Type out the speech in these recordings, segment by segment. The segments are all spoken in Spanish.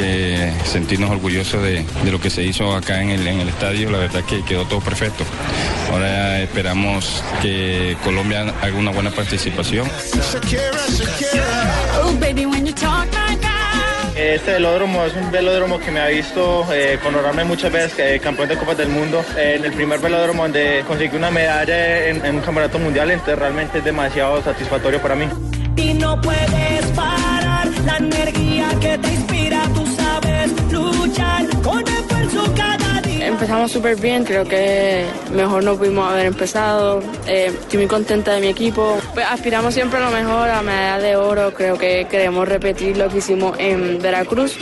que sentirnos orgullosos de, de lo que se hizo acá en el, en el estadio. La verdad que quedó todo perfecto. Ahora esperamos que Colombia haga una buena participación. Oh. Este velódromo es un velódromo que me ha visto eh, coronarme muchas veces eh, campeón de Copas del Mundo. Eh, en el primer velódromo donde conseguí una medalla en, en un campeonato mundial, entonces realmente es demasiado satisfactorio para mí. y no puedes parar la energía que te inspira, tú sabes luchar con esfuerzo cada día. Empezamos súper bien, creo que mejor no pudimos haber empezado. Eh, estoy muy contenta de mi equipo. Pues aspiramos siempre a lo mejor, a medalla de oro. Creo que queremos repetir lo que hicimos en Veracruz.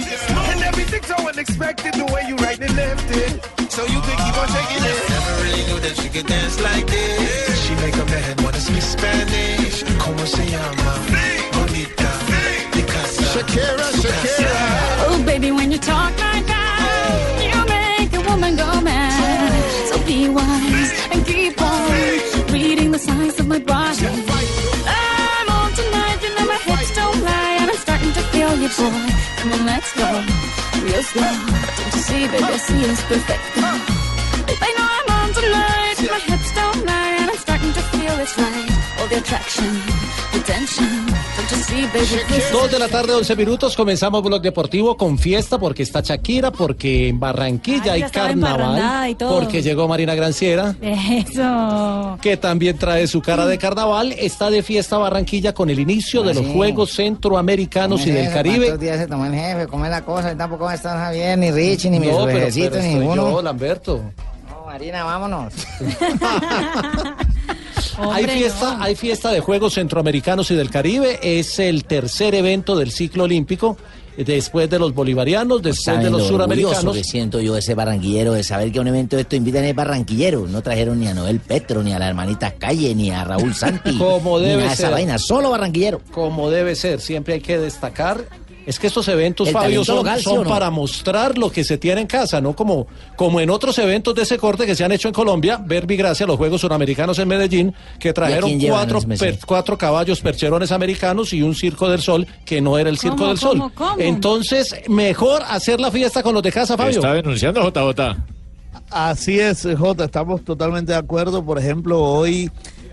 Shakira, Shakira. Baby, when you talk like that, you make a woman go mad. So be wise and keep on reading the signs of my body. I'm on tonight, you know my hips don't lie, and I'm starting to feel you, boy. Come on, let's go, real slow. Don't you see, baby, I see it's perfect. Babe, I know I'm on tonight, my hips don't lie, and I'm starting to feel it's right. All the attraction, the tension. Don't you see, baby, this is Dos de la tarde, 11 minutos. Comenzamos Blog Deportivo con fiesta porque está Shakira, porque en Barranquilla Ay, hay carnaval, embarrandada y todo. porque llegó Marina Granciera, Eso. que también trae su cara de carnaval. Está de fiesta Barranquilla con el inicio de los sí. Juegos Centroamericanos y del Caribe. ¿Cuántos días se tomó el jefe? ¿Cómo es la cosa? Tampoco está Javier, ni Richie, ni mis No, pero, vejecitos, pero ni estoy ninguno. yo, Lamberto. Marina, vámonos. hay fiesta, no. hay fiesta de Juegos Centroamericanos y del Caribe. Es el tercer evento del ciclo olímpico. Después de los bolivarianos, después de ¿Saben los lo suramericanos. que siento yo ese barranquillero de saber que a un evento de esto invitan a barranquilleros? No trajeron ni a Noel Petro, ni a la hermanita Calle, ni a Raúl Santi. Como ni debe nada de esa ser. vaina, solo barranquillero. como debe ser. Siempre hay que destacar. Es que estos eventos, El Fabio, son, local, ¿sí son o no? para mostrar lo que se tiene en casa, no como, como en otros eventos de ese corte que se han hecho en Colombia. Verbi, gracias a los Juegos Suramericanos en Medellín, que trajeron cuatro, per- cuatro caballos percherones americanos y un Circo del Sol, que no era el Circo ¿Cómo, del Sol. cómo, cómo? Entonces, mejor hacer la fiesta con los de casa, Fabio. Está denunciando JJ. Así es, Jota, estamos totalmente de acuerdo. Por ejemplo, hoy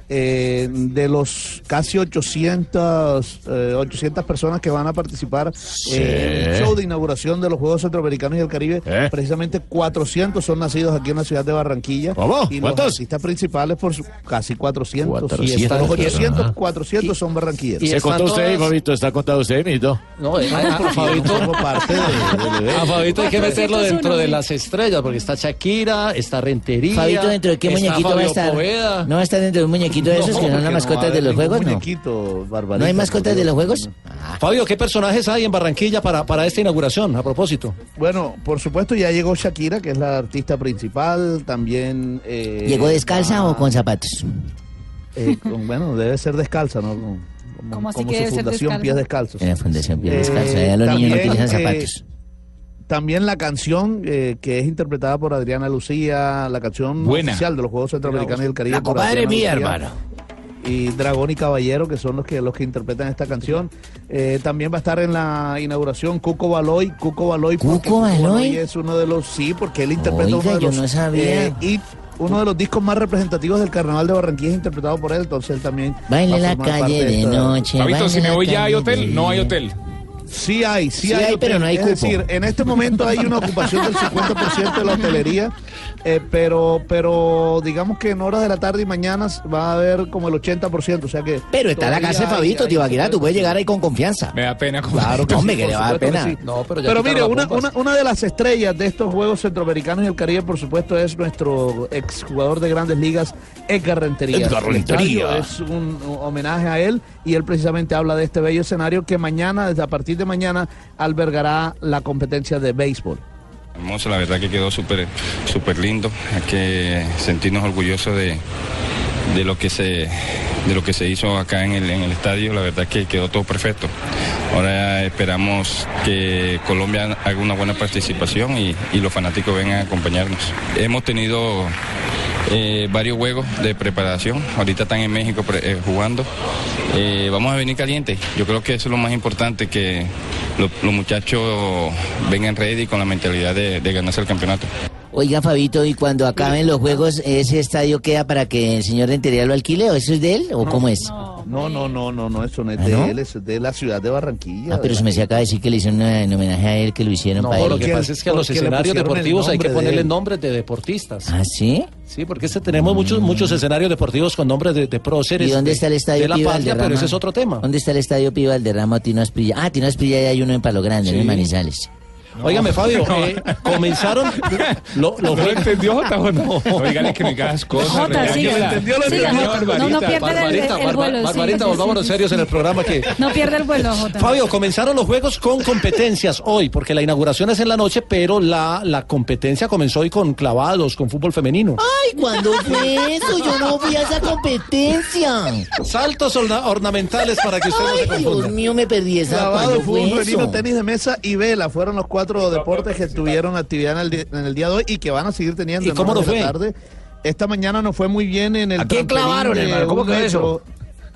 eh, de los casi 800, eh, 800 personas que van a participar eh, en el show de inauguración de los Juegos Centroamericanos y del Caribe, ¿Eh? precisamente 400 son nacidos aquí en la ciudad de Barranquilla. ¿Cómo? Y ¿Cuántos? los artistas principales, por su- casi 400. 400. Y están- los 800, Ajá. 400 son barranquilleros. Y Se contó usted, todas- Fabito, está contado usted, Mito. No, eh, a, a Fabito, parte de- a Fabito hay que meterlo 401, dentro de las estrellas, porque está Shakira, está Rentería. Fabito, ¿dentro de qué muñequito va a estar? Poveda. ¿No va a estar dentro de un muñequito de esos que son las no mascotas a de los juegos? No. muñequito, Barbarita, ¿No hay mascotas de los juegos? Ah, Fabio, ¿qué personajes hay en Barranquilla para, para esta inauguración? A propósito. Bueno, por supuesto ya llegó Shakira, que es la artista principal, también... eh, ¿Llegó descalza va- o con zapatos? eh, con- bueno, debe ser descalza, ¿no? Como, como- ¿Cómo así como que su fundación descalza? Pies Descalzos. En la Fundación Pies Eh, Descalzos. Allá los niños no utilizan eh, zapatos. También la canción eh, que es interpretada por Adriana Lucía, la canción Buena. oficial de los Juegos Centroamericanos y del Caribe. La por comadre Adriana mía, Lucía hermano. Y Dragón y Caballero, que son los que los que interpretan esta canción. Eh, también va a estar en la inauguración Cuco Baloy. Cuco Baloy. ¿Cuco Baloy? es uno de los, sí, porque él interpreta Oiga, uno de yo los no sabía. eh, hit- uno de los discos más representativos del Carnaval de Barranquilla es interpretado por él, entonces él también Baile la calle de esta- noche. Fabito, si me voy ya hay hotel, de no hay hotel. Sí hay, sí, Sí hay, pero no hay Es cupo. decir, en este momento hay una ocupación del 50% de la hotelería, eh, pero, pero digamos que en horas de la tarde y mañanas va a haber como el 80%, o sea que... Pero está la casa de Fabito, Tibaquirá, tú puedes llegar ahí con confianza. Me da pena. Claro que Hombre, que le va a dar pena. sí. No, pero ya Pero mire, una, una, una de las estrellas de estos Juegos Centroamericanos y el Caribe, por supuesto, es nuestro exjugador de grandes ligas, Edgar Rentería. Edgar El Rentería. Es un homenaje a él y él precisamente habla de este bello escenario que mañana, desde a partir de mañana, albergará la competencia de béisbol. Hermoso, la verdad que quedó súper súper lindo. Hay que sentirnos orgullosos de, de lo que se de lo que se hizo acá en el, estadio. La verdad que quedó todo perfecto. Ahora esperamos que Colombia haga una buena participación y los fanáticos vengan a acompañarnos. Hemos tenido eh, varios juegos de preparación. Ahorita están en México eh, jugando. Eh, vamos a venir calientes. Yo creo que eso es lo más importante, que lo- los muchachos vengan ready con la mentalidad de ganarse el campeonato. Oiga, Fabito, ¿y cuando acaben los juegos, ese estadio queda para que el señor Rentería lo alquile o eso es de él o cómo es? No, no, no, no, no, eso no es ¿Ah, de no? él, eso es de la ciudad de Barranquilla. Ah, pero se me acaba de decir que le hicieron una- en homenaje a él, que lo hicieron No, para él. lo que pasa es que a los escenarios deportivos hay que de ponerle nombres de deportistas. ¿Ah, sí? Sí, porque este tenemos muchos muchos escenarios deportivos con nombres de, de próceres. ¿Y dónde de- está el estadio de la Pío patria, pero ese es otro tema. ¿Dónde está el estadio Pío Valderrama o Tino Asprilla? Ah, Tino Asprilla ya hay uno en Palo Grande, ¿no? Sí. en Manizales. Óigame, Fabio, eh, comenzaron lo, lo ¿No lo entendió, Jota, o no? Óigale que no diga las cosas. Jota, siga. regáñela. Siga, Jota. No, no pierda el, Barbarita, el Barba- vuelo. Barbarita, sí, sí, volvámonos sí, serios en el programa que... No pierde el vuelo, Jota. Fabio, comenzaron los juegos con competencias hoy, porque la inauguración es en la noche, pero la, la competencia comenzó hoy con clavados, con fútbol femenino. Ay, ¿cuándo fue eso? Yo no fui a esa competencia. Saltos orna- ornamentales para que usted no se Ay, Dios confunda. mío, me perdí esa. Clavado, ¿Cuándo fútbol femenino, tenis de mesa y vela fueron los cuatro deportes que tuvieron actividad en el, en el día de hoy y que van a seguir teniendo ¿Y en cómo la fue? tarde. Esta mañana nos fue muy bien en el ¿A quién clavaron, hermano? ¿Cómo que eso?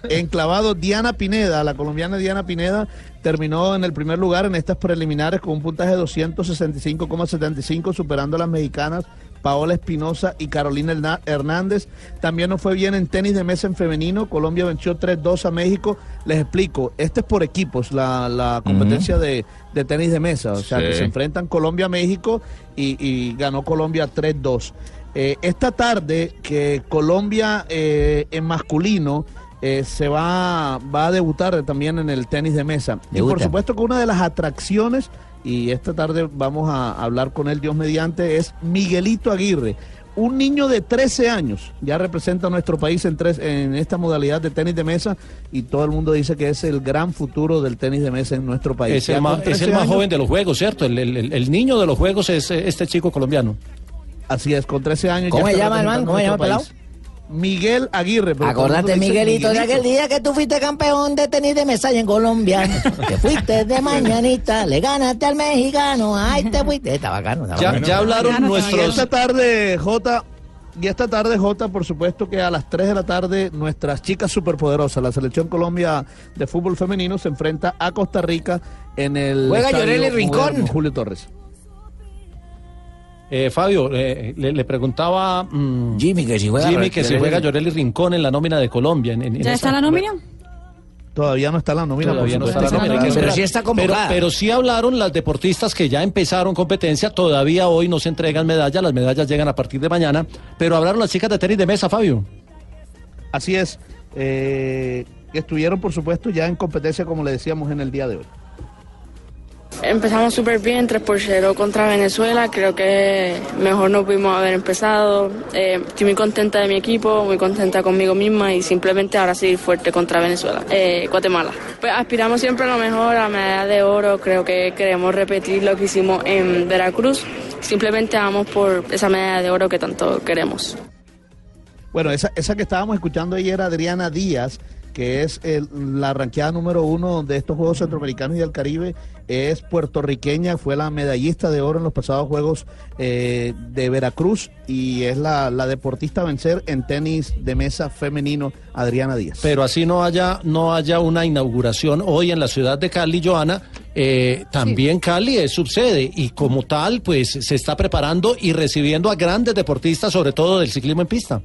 Enclavado Diana Pineda, la colombiana Diana Pineda, terminó en el primer lugar en estas preliminares con un puntaje de 265,75, superando a las mexicanas Paola Espinosa y Carolina Hernández. También nos fue bien en tenis de mesa en femenino. Colombia venció 3-2 a México. Les explico, este es por equipos, la, la competencia de, de tenis de mesa. O sea, Sí. que se enfrentan Colombia-México y, y ganó Colombia 3-2. Eh, esta tarde que Colombia eh, en masculino eh, se va, va a debutar también en el tenis de mesa. Y por supuesto que una de las atracciones, y esta tarde vamos a hablar con él Dios mediante, es Miguelito Aguirre. Un niño de 13 años ya representa a nuestro país en, tres, en esta modalidad de tenis de mesa y todo el mundo dice que es el gran futuro del tenis de mesa en nuestro país. Es el, más, con es 13 el más años- joven de los juegos, ¿cierto? El, el- el- el niño de los juegos es eh, este chico colombiano. Así es, con 13 años. ¿Cómo ya se llama el man? representando ¿Cómo se llama país. Miguel Aguirre. Acordate, Miguelito, de aquel día que tú fuiste campeón de tenis de mesa en Colombia. Te fuiste de mañanita, le ganaste al mexicano. Ay, te fuiste. Está bacano, está Ya, bacano. ya hablaron Bacano Y nuestros... esta tarde, Jota, y esta tarde, Jota, por supuesto que a las 3 de la tarde nuestras chicas superpoderosas, la selección Colombia de fútbol femenino, se enfrenta a Costa Rica en el Juega Llorelli Rincón. Julio Torres. Eh, Fabio, eh, le, le preguntaba mm, Jimmy, que si juega. Jimmy que si Llorelli- juega Llorelli Rincón en la nómina de Colombia. en- en- en ¿Ya esa- está la nómina? Todavía no está la nómina, Todavía no está la nómina, Pero sí está Pero, convocada. pero sí hablaron las deportistas que ya empezaron competencia, todavía hoy no se entregan medallas, las medallas llegan a partir de mañana, pero hablaron las chicas de tenis de mesa, Fabio. Así es. eh, que estuvieron, por supuesto, ya en competencia, como le decíamos, en el día de hoy. Empezamos súper bien, 3 por 0 contra Venezuela. Creo que mejor no pudimos haber empezado. Eh, estoy muy contenta de mi equipo, muy contenta conmigo misma y simplemente ahora seguir fuerte contra Venezuela, eh, Guatemala. Pues aspiramos siempre a lo mejor, a medalla de oro. Creo que queremos repetir lo que hicimos en Veracruz. Simplemente vamos por esa medalla de oro que tanto queremos. Bueno, esa, esa que estábamos escuchando ayer Adriana Díaz, que es el- la ranqueada número uno de estos Juegos Centroamericanos y del Caribe. Es puertorriqueña, fue la medallista de oro en los pasados Juegos eh, de Veracruz y es la, la deportista a vencer en tenis de mesa femenino, Adriana Díaz. Pero así no haya, no haya una inauguración hoy en la ciudad de Cali, Joana. eh, también Cali es subsede y como tal, pues se está preparando y recibiendo a grandes deportistas, sobre todo del ciclismo en pista.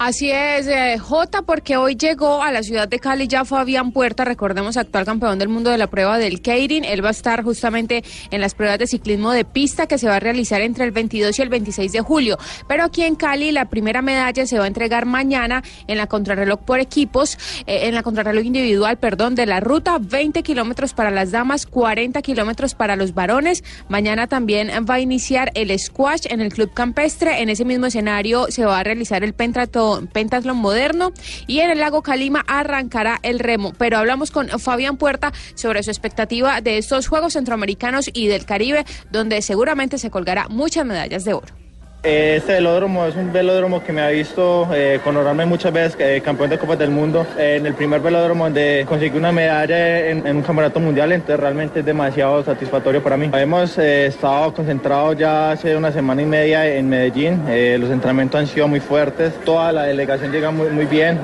Así es, eh, J, porque hoy llegó a la ciudad de Cali ya Fabián Puerta, recordemos, actual campeón del mundo de la prueba del Keirin. Él va a estar justamente en las pruebas de ciclismo de pista que se va a realizar entre el 22 y el 26 de julio. Pero aquí en Cali la primera medalla se va a entregar mañana en la contrarreloj por equipos, eh, en la contrarreloj individual, perdón, de la ruta, 20 kilómetros para las damas, 40 kilómetros para los varones. Mañana también va a iniciar el squash en el Club Campestre. En ese mismo escenario se va a realizar el pentrato- pentatlón moderno y en el lago Calima arrancará el remo. Pero hablamos con Fabián Puerta sobre su expectativa de estos Juegos Centroamericanos y del Caribe, donde seguramente se colgará muchas medallas de oro. Este velódromo es un velódromo que me ha visto eh, muchas veces eh, campeón de Copas del Mundo. En el primer velódromo donde conseguí una medalla en, un campeonato mundial, entonces realmente es demasiado satisfactorio para mí. Hemos eh, estado concentrados ya hace una semana y media en Medellín. Eh, los entrenamientos han sido muy fuertes. Toda la delegación llega muy, bien,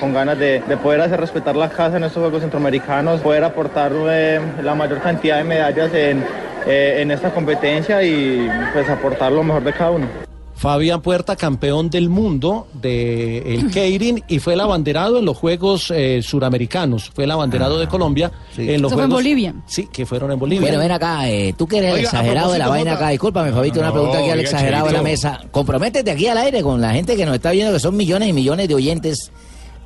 con ganas de, de poder hacer respetar la casa en estos Juegos Centroamericanos, poder aportar la mayor cantidad de medallas en, en esta competencia y pues aportar lo mejor de cada uno. Fabián Puerta, campeón del mundo de el Keirin y fue el abanderado en los Juegos eh, Suramericanos. Fue el abanderado de Colombia en los Eso fue en Juegos. Bolivia. Sí, que fueron en Bolivia. Bueno, ven acá, eh, tú que eres Oiga, exagerado de la vaina acá. Discúlpame, Fabito, una No, pregunta aquí al oiga, exagerado de la mesa. Comprométete aquí al aire con la gente que nos está viendo, que son millones y millones de oyentes.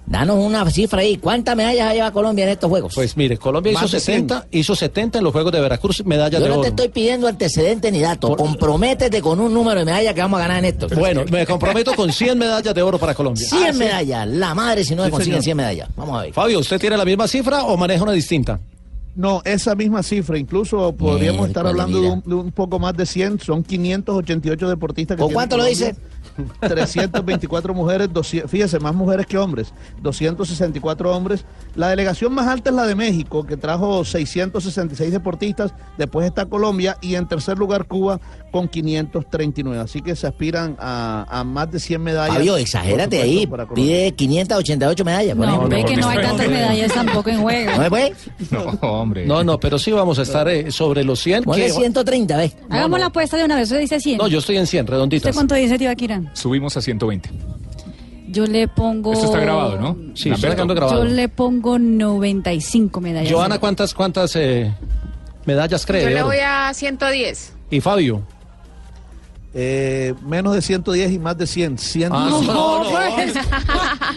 Danos una cifra ahí. ¿Cuántas medallas ha llevado Colombia en estos Juegos? Pues mire, Colombia hizo Más de 70, hizo 70 en los Juegos de Veracruz, medallas Yo de no oro. te estoy pidiendo antecedentes ni datos. Comprométete con un número de medallas que vamos a ganar en esto. Bueno, me comprometo con 100 medallas de oro para Colombia. 100 medallas. La madre si no Sí, se consiguen señor. 100 medallas. Vamos a ver. Fabio, ¿usted tiene la misma cifra o maneja una distinta? No, esa misma cifra, incluso podríamos estar hablando de un, de un poco más de 100, son 588 deportistas que ¿Con cuánto lo dice? 324 mujeres, 200 fíjese, más mujeres que hombres, 264 hombres. La delegación más alta es la de México, que trajo 666 deportistas, después está Colombia y en tercer lugar Cuba con 539. Así que se aspiran a, a más de 100 medallas. Fabio, exagérate ahí. Pide 588 medallas. No, ve que no hay tantas medallas tampoco en juego. ¿No puede? No, hombre. No, no, pero sí vamos a estar eh, sobre los 100. Ponle que- 130, ¿ves? Hagamos la apuesta de una vez. Usted dice 100. No, yo estoy en 100, ¿Usted redonditas. cuánto dice, Tibaquira? Subimos a 120. Yo le pongo. Esto está grabado, ¿no? Sí, está sacando Yo grabado. le pongo 95 medallas. Joana, ¿cuántas, cuántas eh, medallas cree? Yo le voy a 110. Y Fabio. Eh, menos de 110 y más de 100. 100 Ah, no, no, no. pues.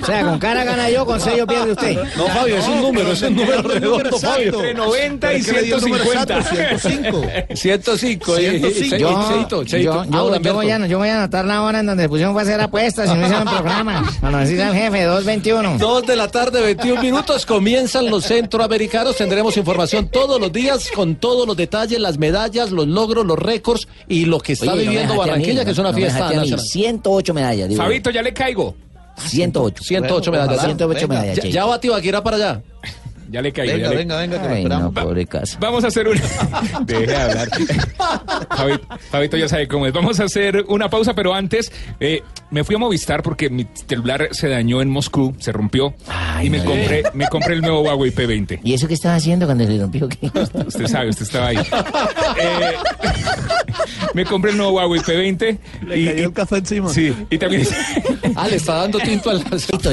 O sea, con cara gana yo, con sello pierde usted. No, Fabio, es un número, es un número redondo, Fabio. Entre 90 y Pero es que le dio el número 150. exacto, 105. 105. eh, 105. eh, Yo, Cheito, Cheito. yo, Ah, yo, yo voy a, yo voy a anotar la hora en donde pusieron fue a hacer apuestas y no hicieron programa. Cuando decís al jefe, 221. Dos de la tarde, 21 minutos, comienzan los centroamericanos. Tendremos información todos los días con todos los detalles, las medallas, los logros, los récords y lo que está Oye, viviendo Barranquilla, que es una fiesta nacional. 108 medallas, digo. Fabito, ya le caigo. 108. 108 medallas. 108 Venga, medallas, Ya, ya va Tibaquira para allá. Ya le caigo. Venga, ya le- venga, venga, que lo Ay, no, esperamos. pobre casa. Vamos a hacer una. Deje de hablar. Fabito, Fabito ya sabe cómo es. Vamos a hacer una pausa, pero antes eh, me fui a Movistar porque mi celular se dañó en Moscú, se rompió Ay, y me no. compré, me compré el nuevo Huawei P20. ¿Y eso qué estaba haciendo cuando se rompió? ¿Qué? Usted sabe, usted estaba ahí. Eh, me compré el nuevo Huawei P20 Le y, cayó el café encima. sí, y también Ah, le está dando tinto al...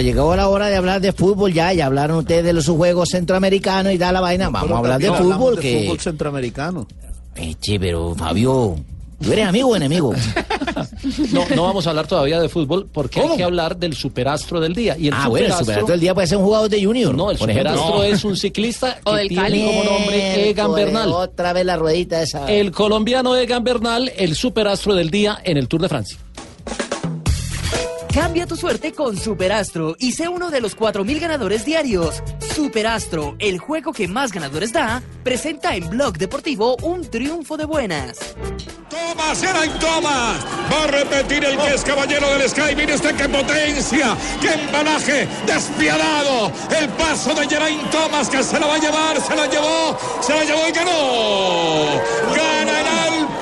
Llegó la hora de hablar de fútbol ya, ya hablaron ustedes de los juegos centroamericanos y da la vaina. Vamos a hablar de fútbol de que... fútbol centroamericano. Eche, pero Fabio, ¿tú eres amigo o enemigo? No, no vamos a hablar todavía de fútbol porque hay que hablar del superastro del día. Y el Ah, bueno, el superastro- superastro del día puede ser un jugador de Junior. No, el superastro No. es un ciclista O que del tiene Cali. como nombre Egan Bernal. Otra vez la ruedita esa. El colombiano Egan Bernal, el superastro del día en el Tour de Francia. Cambia tu suerte con Superastro y sé uno de los 4.000 ganadores diarios. Superastro, el juego que más ganadores da, presenta en Blog Deportivo un triunfo de buenas. Thomas, Geraint Thomas. Va a repetir el que es caballero del Sky. Mire usted qué potencia, qué embalaje despiadado. El paso de Geraint Thomas que se la va a llevar, se la llevó, se la llevó y ganó. Gana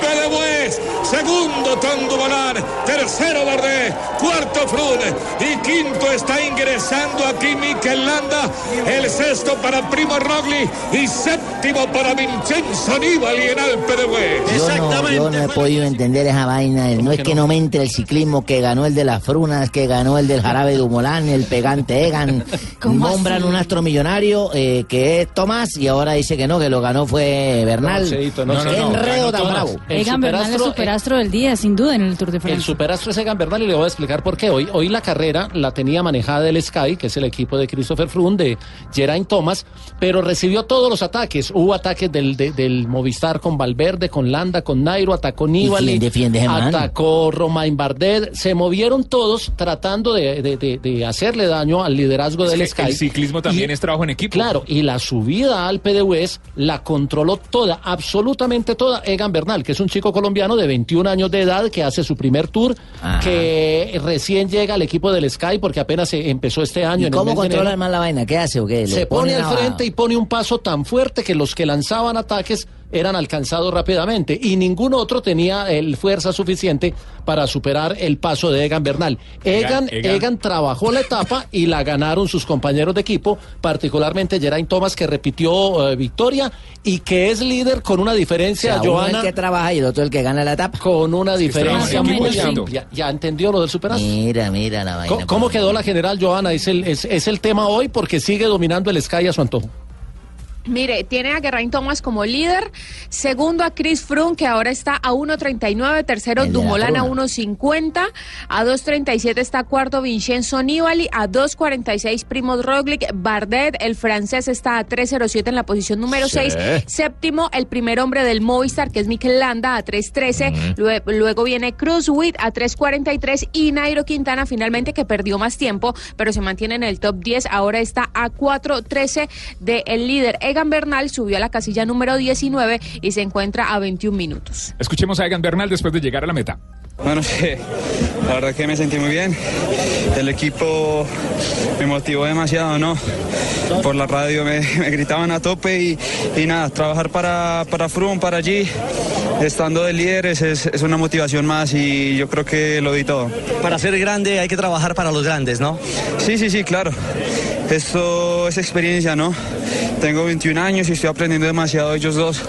en Alpe de Bues. Segundo Tondo Volar. Tercero Bardet. Cuarto Frun. Y quinto está ingresando aquí Mikel Landa. El sexto para Primo Rogli. Y séptimo para Vincenzo Nibali en Alpe de Bues. Yo no, yo no he podido entender esa vaina. No es que no me entre el ciclismo que ganó el de las frunas, que ganó el del jarabe de Humolán, el pegante Egan. ¿Cómo Nombran así? un astro millonario eh, que es Tomás y ahora dice que no, que lo ganó fue Bernal. No, Cheito, no, ¿Qué no, no, enredo tan bravo? El Egan Bernal es superastro, superastro del día, sin duda, en el Tour de El Francia. superastro es Egan Bernal y le voy a explicar por qué. Hoy, hoy la carrera la tenía manejada el Sky, que es el equipo de Christopher Froome, de Geraint Thomas, pero recibió todos los ataques. Hubo ataques del, de- del Movistar con Valverde, con Landa, con Nairo, atacó Nibali, defiende atacó Romain Bardet. Se movieron todos tratando de, de- de- de hacerle daño al liderazgo del Es Sky. el ciclismo también es trabajo en equipo. Claro, y la subida al PDUES la controló toda, absolutamente toda, Egan Bernal, que es un chico colombiano de 21 21 años de edad, que hace su primer tour, Ajá. que recién llega al equipo del Sky porque apenas se empezó este año. ¿Y en el cómo de controla la vaina? ¿Qué hace o qué? ¿Le Se pone al una- frente y pone un paso tan fuerte que los que lanzaban ataques eran alcanzados rápidamente y ningún otro tenía el fuerza suficiente para superar el paso de Egan Bernal. Egan, Egan- Egan. Egan trabajó la etapa y la ganaron sus compañeros de equipo, particularmente Geraint Thomas que repitió eh, victoria y que es líder con una O diferencia, sea, uno Joana, el que trabaja y el otro el que gana la etapa. con una diferencia muy amplia. ¿Ya entendió lo del superastro? Mira, mira la vaina. ¿Cómo, cómo quedó la general Joana? Es el, es, es el tema hoy porque sigue dominando el Sky a su antojo. Mire, tiene a Geraint Thomas como líder, segundo a Chris Froome que ahora está a 1.39, tercero Dumoulin a Pruna. 1.50, a 2.37 está cuarto Vincenzo Nibali, a 2.46 Primoz Roglic, Bardet, el francés está a 3.07 en la posición número Sí. 6, séptimo el primer hombre del Movistar que es Mikel Landa a 3.13, Lue- luego viene Cruzwit a 3.43 y Nairo Quintana finalmente que perdió más tiempo pero se mantiene en el top 10, ahora está a 4.13 del líder. Egan Bernal subió a la casilla número 19 y se encuentra a 21 minutos. Escuchemos a Egan Bernal después de llegar a la meta. Bueno, sí, la verdad que me sentí muy bien. El equipo me motivó demasiado, ¿no? Por la radio me, me gritaban a tope y, y nada, trabajar para, para Froome, para allí, estando de líderes es, es una motivación más y yo creo que lo di todo. Para ser grande hay que trabajar para los grandes, ¿no? Sí, sí, sí, claro. Esto es experiencia, ¿no? Tengo 21 años y estoy aprendiendo demasiado de ellos dos.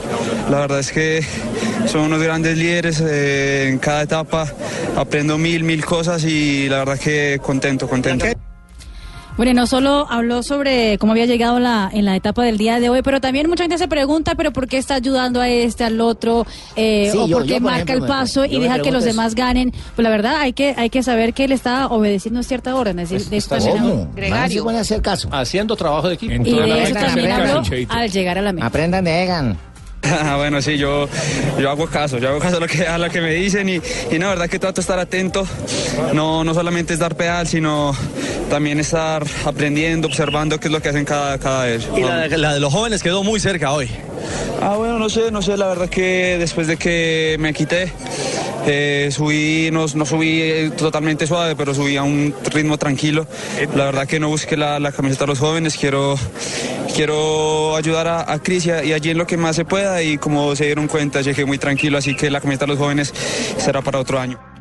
La verdad es que son unos grandes líderes eh, en cada etapa. Aprendo mil, mil cosas y la verdad que contento, contento. Bueno, y no solo habló sobre cómo había llegado la, en la etapa del día de hoy, pero también mucha gente se pregunta, pero ¿por qué está ayudando a este, al otro? Eh, Sí, o yo- por qué yo, por marca ejemplo, el paso y deja que los demás ganen. Pues la verdad, hay que, hay que saber que él está obedeciendo cierta orden. Es decir, de también haciendo- habló. Gregario. pone a hacer caso. Haciendo trabajo de equipo. Y de eso también de habló al llegar a la meta. Aprendan de Egan. Ah, bueno, sí, yo, yo hago caso, yo hago caso a lo que, a lo que me dicen y, y no, la verdad que trato de estar atento. No, no solamente es dar pedal, sino también estar aprendiendo, observando qué es lo que hacen cada, cada vez. Y la, la de los jóvenes quedó muy cerca hoy. Ah, bueno, no sé, no sé, la verdad que después de que me quité, eh, subí, no, no subí eh, totalmente suave, pero subí a un ritmo tranquilo. La verdad que no busqué la, la camiseta de los jóvenes, quiero, quiero ayudar a, a Cris y, a- y allí en lo que más se pueda y como se dieron cuenta llegué muy tranquilo, así que la camiseta de los jóvenes será para otro año.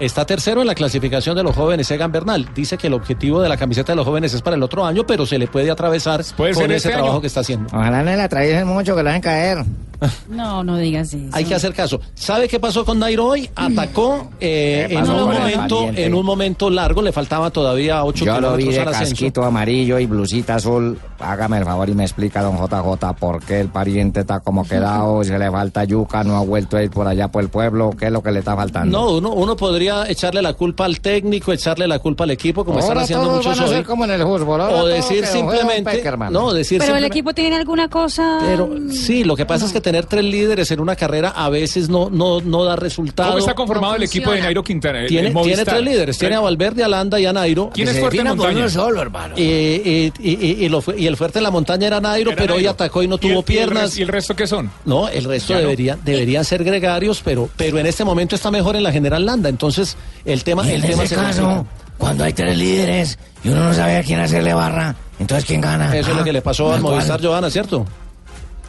Está tercero en la clasificación de los jóvenes Egan Bernal. Dice que el objetivo de la camiseta de los jóvenes es para el otro año, pero se le puede atravesar Puede con ese este trabajo año. que está haciendo. Ojalá no la atraviesen mucho, que la dejen caer. No, no digas eso. Hay que hacer caso. ¿Sabe qué pasó con Nairo hoy? Atacó eh, ¿Qué en, un momento, en un momento largo, le faltaba todavía 8 Yo lo vi kilómetros de al casquito amarillo y blusita azul. Hágame el favor y me explica, don JJ, por qué el pariente está como quedado, si le falta yuca, no ha vuelto a ir por allá por el pueblo, qué es lo que le está faltando. No, uno, uno podría echarle la culpa al técnico, echarle la culpa al equipo, como están haciendo todos muchos van a hoy. ser como en el fútbol. ahora O decir simplemente, no, decir Pero el equipo tiene alguna cosa. Pero sí, lo que pasa es que tener tres líderes en una carrera a veces no, no, no da resultado. ¿Cómo está conformado el equipo de Nairo Quintana? el- Tiene, el tiene tres líderes, tiene a Valverde, a Landa y a Nairo. ¿Quién es fuerte en montaña? hermano. Y, y- y- y lo fue- y el fuerte en la montaña era Nairo, Era pero hoy Nairo. atacó y no ¿Y tuvo el- y el piernas. ¿Y el resto qué son? No, el resto debería, deberían ser gregarios, pero, pero en este momento está mejor en la General Landa. Entonces, el tema, el en tema ese se caso, cuando hay tres líderes y uno no sabe a quién hacerle barra, entonces ¿quién gana? Eso es lo Ah, que le pasó al. Movistar Johanna, ¿cierto?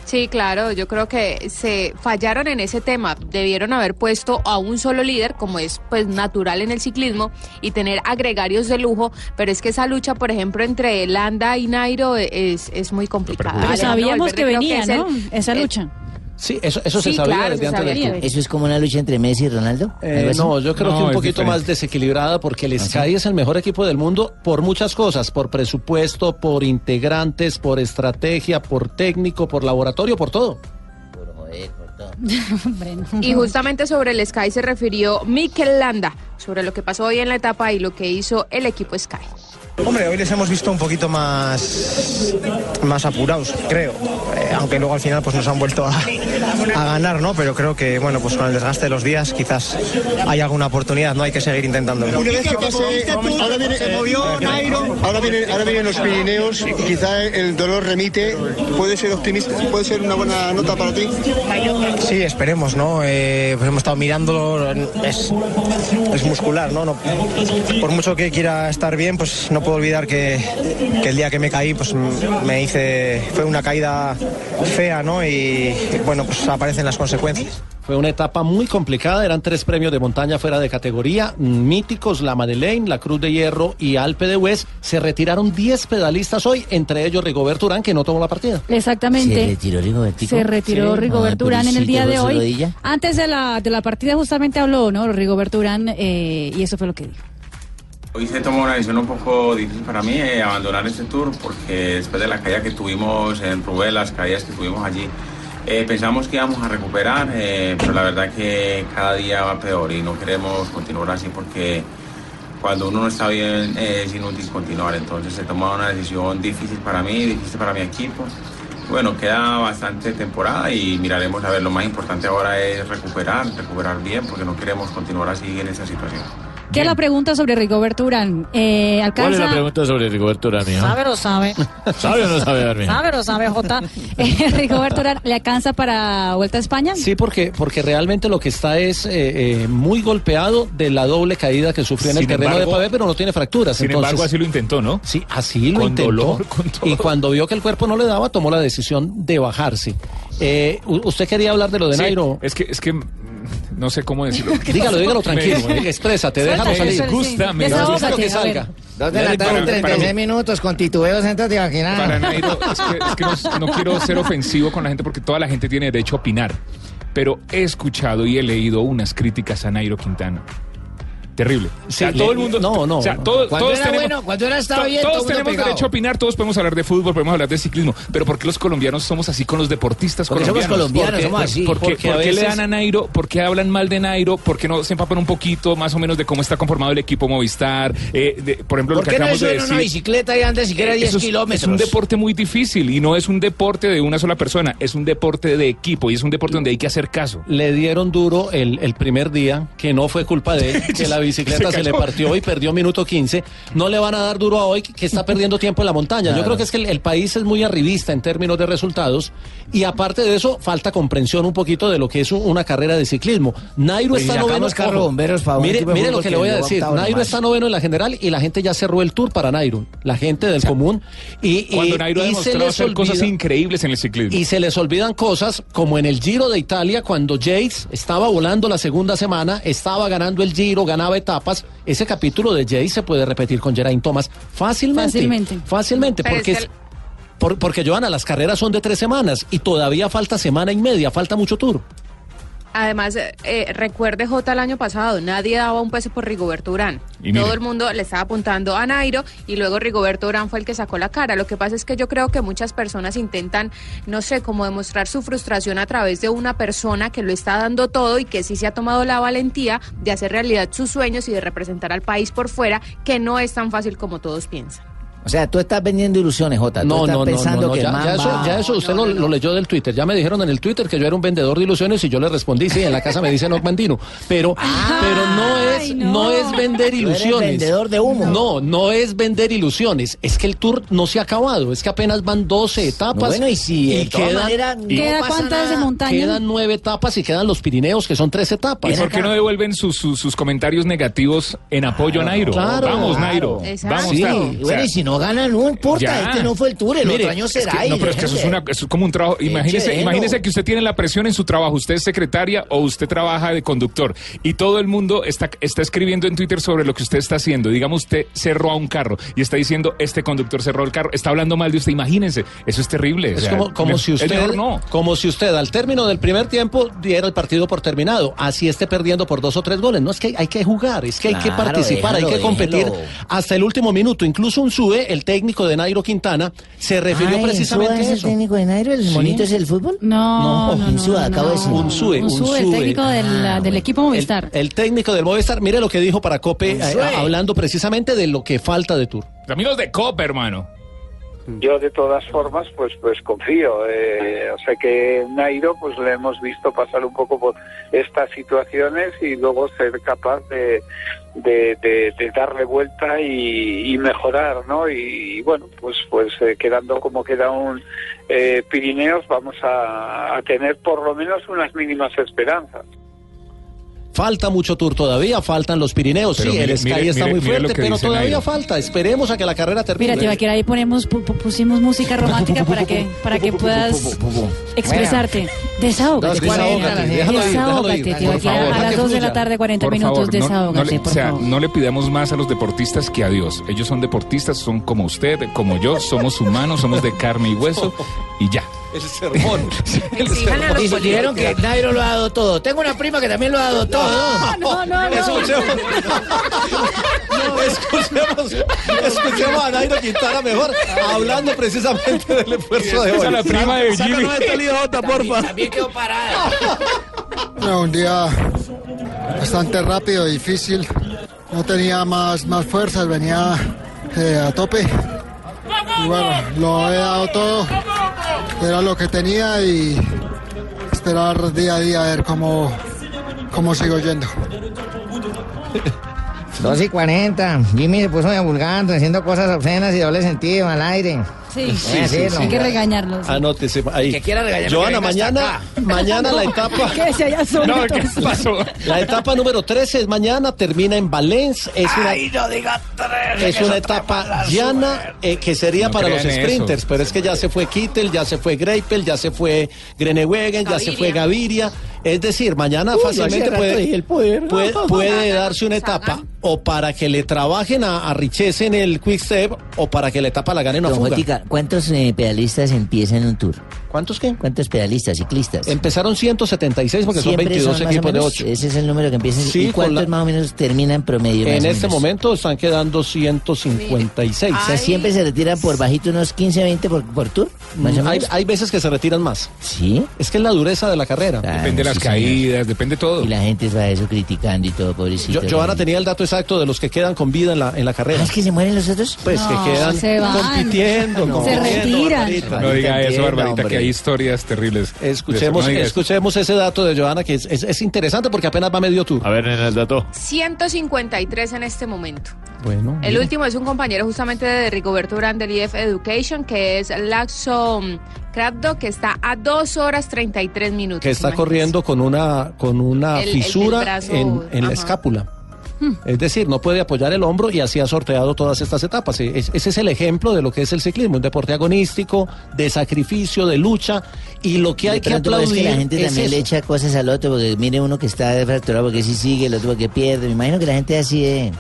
Sí, claro, yo creo que se fallaron en ese tema. Debieron haber puesto a un solo líder, como es pues natural en el ciclismo, y tener agregarios de lujo, pero es que esa lucha, por ejemplo, entre Landa y Nairo es, es muy complicada. Pero Alejandro sabíamos Valverde que venía, el- ¿no? Esa el- lucha. Sí, eso, eso se sabía claro, desde se antes del sabía. Tour. ¿Eso es como una lucha entre Messi y Ronaldo? Eh, no, yo creo No, que un poquito diferente. más desequilibrada porque el Sky es el mejor equipo del mundo por muchas cosas, por presupuesto, por integrantes, por estrategia, por técnico, por laboratorio, por todo. Hombre, no. Y justamente sobre el Sky se refirió Mikel Landa, sobre lo que pasó hoy en la etapa y lo que hizo el equipo Sky. Hombre, hoy les hemos visto un poquito más, más apurados, creo. Eh, aunque luego al final pues nos han vuelto a, a ganar, ¿no? Pero creo que, bueno, pues con el desgaste de los días quizás hay alguna oportunidad, ¿no? Hay que seguir intentándolo. Una vez que pase, ahora, viene, ahora, viene- ahora vienen los Pirineos y quizá el dolor remite. ¿Puede ser optimista? ¿Puede ser una buena nota para ti? Sí, esperemos, ¿no? Eh, pues hemos estado mirándolo, es, es muscular, ¿no? ¿no? Por mucho que quiera estar bien, pues no puedo olvidar que, que el día que me caí, pues me hice, fue una caída fea, ¿no? Y bueno, pues aparecen las consecuencias. Fue una etapa muy complicada, eran tres premios de montaña fuera de categoría, míticos, la Madeleine, la Cruz de Hierro y Alpe de Hues. Se retiraron 10 pedalistas hoy, entre ellos Rigoberto Urán, que no tomó la partida. Exactamente. ¿Se retiró Rigobertico? Se retiró Sí. Rigoberto Urán en el día de hoy. rodilla. Antes de la, de la partida justamente habló, ¿no? Rigoberto Urán, eh, y eso fue lo que dijo. Hoy se tomó una decisión un poco difícil para mí, eh, abandonar este tour, porque después de la caída que tuvimos en Rubé, las caídas que tuvimos allí, eh, pensamos que íbamos a recuperar, eh, pero la verdad que cada día va peor y no queremos continuar así porque cuando uno no está bien eh, es inútil continuar. Entonces se tomó una decisión difícil para mí, difícil para mi equipo. Bueno, queda bastante temporada y miraremos a ver. Lo más importante ahora es recuperar, recuperar bien, porque no queremos continuar así en esta situación. ¿Qué es la pregunta sobre Rigoberto Urán? Eh, ¿Cuál es ¿Alcanza? la pregunta sobre Rigoberto Urán, mijo? ¿Sabe o no sabe? ¿Sabe o no sabe, Darmi? ¿Sabe o no sabe, Jota? Eh, Rigoberto Urán, ¿le alcanza para Vuelta a España? Sí, porque, porque realmente lo que está es eh, eh, muy golpeado de la doble caída que sufrió en el Sin terreno embargo- de pavé, pero no tiene fracturas. Sin entonces, embargo, así lo intentó, ¿no? Sí, así lo Con intentó. dolor, con todo. Y cuando vio que el cuerpo no le daba, tomó la decisión de bajarse. Eh, ¿Usted quería hablar de lo de Sí, Nairo? Es que, es que no sé cómo decirlo. Dígalo, dígalo tranquilo, eh, exprésate, déjalo salir. Me gusta, me gusta a que salga. Dos de la tarde, 36 minutos, con titubeos entras de imaginar. Para Nairo, es que, es que no, no quiero ser ofensivo con la gente porque toda la gente tiene derecho a opinar. Pero he escuchado y he leído unas críticas a Nairo Quintana. Terrible. O sea, Sí, todo el mundo. no, no, o sea, no. todo- Cuando todos era tenemos, bueno, cuando era estaba to- bien, todos todo tenemos pegado. derecho a opinar, todos podemos hablar de fútbol, podemos hablar de ciclismo. Pero ¿por qué los colombianos somos así con los deportistas Porque somos colombianos? colombianos, ¿Por qué- somos así. ¿Por qué, Porque por qué le dan a Nairo? ¿Por qué hablan mal de Nairo? ¿Por qué no se empapan un poquito más o menos de cómo está conformado el equipo Movistar? Eh, de- por ejemplo, ¿Por lo que no acabamos le de decir. una bicicleta y siquiera 10 Eso es- kilómetros? Es un deporte muy difícil y no es un deporte de una sola persona, es un deporte de equipo y es un deporte donde hay que hacer caso. Le dieron duro el, el primer día, que no fue culpa de él, que la bicicleta Se se, le partió y perdió minuto 15. No le van a dar duro a hoy, que está perdiendo tiempo en la montaña. Yo Claro. creo que es que el, el país es muy arribista en términos de resultados y aparte de eso, falta comprensión un poquito de lo que es un- una carrera de ciclismo. Nairo Pues está noveno. carro bomberos un mire mire lo que que le voy a decir. Nairo nomás. está noveno en la general y la gente ya cerró el tour para Nairo. La gente del común. Y, y- Cuando Nairo ha y se demostrado les hacer cosas olvida- increíbles en el ciclismo. y se les olvidan cosas como en el Giro de Italia, cuando Yates estaba volando la segunda semana, estaba ganando el Giro, ganaba etapas. Ese capítulo de Yates se puede repetir con Geraint Thomas fácilmente. Fácilmente. Fácilmente, porque, es que es- por- porque Joana, las carreras son de tres semanas y todavía falta semana y media, falta mucho tour. Además, eh, eh, recuerde J el año pasado, nadie daba un peso por Rigoberto Urán. Y mire. Todo el mundo le estaba apuntando a Nairo y luego Rigoberto Urán fue el que sacó la cara. Lo que pasa es que yo creo que muchas personas intentan, no sé, como demostrar su frustración a través de una persona que lo está dando todo y que sí se ha tomado la valentía de hacer realidad sus sueños y de representar al país por fuera, que no es tan fácil como todos piensan. O sea, tú estás vendiendo ilusiones, Jota. Tú No, estás no, no, pensando no, no, que ya, ya eso, ya eso usted lo, lo leyó del Twitter. Ya me dijeron en el Twitter que yo era un vendedor de ilusiones y yo le respondí, sí, en la casa me dicen Ocmandino. Pero, pero no es, no. es vender Tú eres ilusiones. vendedor de humo. No, no es vender ilusiones. Es que el tour no se ha acabado. Es que apenas van 12 etapas. No, bueno, y si quedan, maneras no ¿Queda pasa cuántas de montaña? quedan nueve etapas y quedan los Pirineos, que son tres etapas. ¿Y por qué no devuelven sus, sus, sus comentarios negativos en apoyo a Nairo? claro, Vamos, Nairo. Exacto. Vamos, Sí, Nairo. y O bueno, sea, y si no gana, no importa. Ya. Este no fue el tour, el Mire, otro año Es será. que- no, pero es que eso es, déjenle. una, eso es como un trabajo. Imagínese, que usted tiene la presión en su trabajo. Usted es secretaria o usted trabaja de conductor y todo el mundo está, está escribiendo en Twitter sobre lo que usted está haciendo. Digamos, usted cerró a un carro y está diciendo, este conductor cerró el carro. Está hablando mal de usted. Imagínense. Eso es terrible. o Es sea, como, como me- si es usted, mejor no. como si usted al término del primer tiempo diera el partido por terminado, así esté perdiendo por dos o tres goles. No es que hay, hay que jugar, es que hay que participar, hay que competir déjalo. hasta el último minuto. Incluso un sube, el técnico de Nairo Quintana, se refirió Ay, precisamente ¿Insúa a es el eso. técnico de Nairo? ¿El Sí. monito es el fútbol? No, no, no. Insúa, no, acabo de decir. Un sube, un Unsúe, el técnico del, Ah, del equipo Movistar. El técnico del Movistar, mire lo que dijo para Cope, eh, hablando precisamente de lo que falta de Tour. A mí los de Copa, hermano. Yo de todas formas pues pues confío. Eh, o sea que Nairo pues le hemos visto pasar un poco por estas situaciones y luego ser capaz de, de, darle vuelta y, mejorar, ¿no? Y, bueno, pues pues eh, quedando como queda un eh, Pirineos vamos a tener por lo menos unas mínimas esperanzas. Falta mucho tour todavía, faltan los Pirineos. Pero sí, mire- el Sky mire- está mire- muy fuerte, pero todavía Nairo. falta. Esperemos a que la carrera termine. Mira, Tibaquira, ahí ponemos, pu- pu- pusimos música romántica para que, para que puedas expresarte. Desahógate. 2:40, déjalo ir, déjalo ir, Desahógate, favor, A las que 2 de la tarde, 40 Por minutos, favor, no- no, desahógate, le, por o sea, favor. no le pidamos más a los deportistas que a Dios. Ellos son deportistas, son como usted, como yo, somos humanos, somos de carne y hueso y ya. El sermón. Y si dijeron que Nairo lo ha dado todo. Tengo una prima que también lo ha dado todo. No, no, no. Escuchemos, escuchemos, escuchemos a Nairo Quintana mejor, hablando precisamente del esfuerzo de hoy. Esa es la prima de Jimmy. Sácanos esta porfa. También quedó parada. Bueno, un día bastante rápido, difícil. No tenía más, más fuerzas, venía eh, a tope. Y bueno, lo he dado todo. Era lo que tenía y esperar día a día a ver cómo, cómo sigo yendo. 2 y 40. Jimmy se puso divulgando, haciendo cosas obscenas y doble sentido al aire. Sí, sí, decirlo. Hay que regañarlos. Anótese ahí. Que quiera regañarme, Joana, mañana, mañana la etapa. Que se haya. No, ¿qué pasó? La etapa número 13 es mañana, termina en Valencia. Es una, Ay, no diga tres. es una etapa llana eh, que sería No para los eso. sprinters, pero es que ya se fue Kittel, ya se fue Greipel, ya se fue Grenewegen, ya se fue Gaviria. Es decir, mañana fácilmente puede, puede, puede darse una etapa o para que le trabajen a, a Richese en el Quick Step o para que la etapa la gane una Don fuga. Jotica, ¿cuántos eh, pedalistas empiezan un tour? ¿Cuántos qué? ¿Cuántos pedalistas, ciclistas? Empezaron 176 porque son Siempre 22 son más o equipos de menos, 8. Ese es el número que empiezan. Sí, ¿Y cuántos la- más o menos terminan en promedio? En este menos? momento están quedando 156. O sea, siempre se retiran por bajito unos 15, 20 por, por tour. Más o Mm, hay, menos. hay veces que se retiran más. Sí. Es que es la dureza de la carrera. Depende de las sí, señor. caídas, depende de todo. Y la gente va eso criticando y todo, pobrecito. Yo, Joana tenía el dato exacto de los que quedan con vida en la, en la carrera. ¿Ah, ¿Es que se mueren los otros? Pues No, que quedan se van. compitiendo, Se compitiendo, retiran. Barbarita. No diga eso, Barbarita, hombre. que hay historias terribles. Escuchemos, No escuchemos ese dato de Joana que es, es- es interesante porque apenas va medio tour. A ver, en el dato. 153 en este momento. Bueno, El mira. último es un compañero justamente de Rigoberto Urán del IF Education, que es Laxo Kratdo, que está a 2 horas 33 minutos. que está imagínense. corriendo con una con una El- el del fisura brazo, en, en la escápula. Es decir, no puede apoyar el hombro y así ha sorteado todas estas etapas. E- es- ese es el ejemplo de lo que es el ciclismo, un deporte agonístico, de sacrificio, de lucha y lo que hay que pero es aplaudir que la gente es también eso. le echa cosas al otro, porque mire uno que está fracturado porque sí sigue, el otro porque pierde. Me imagino que la gente así de...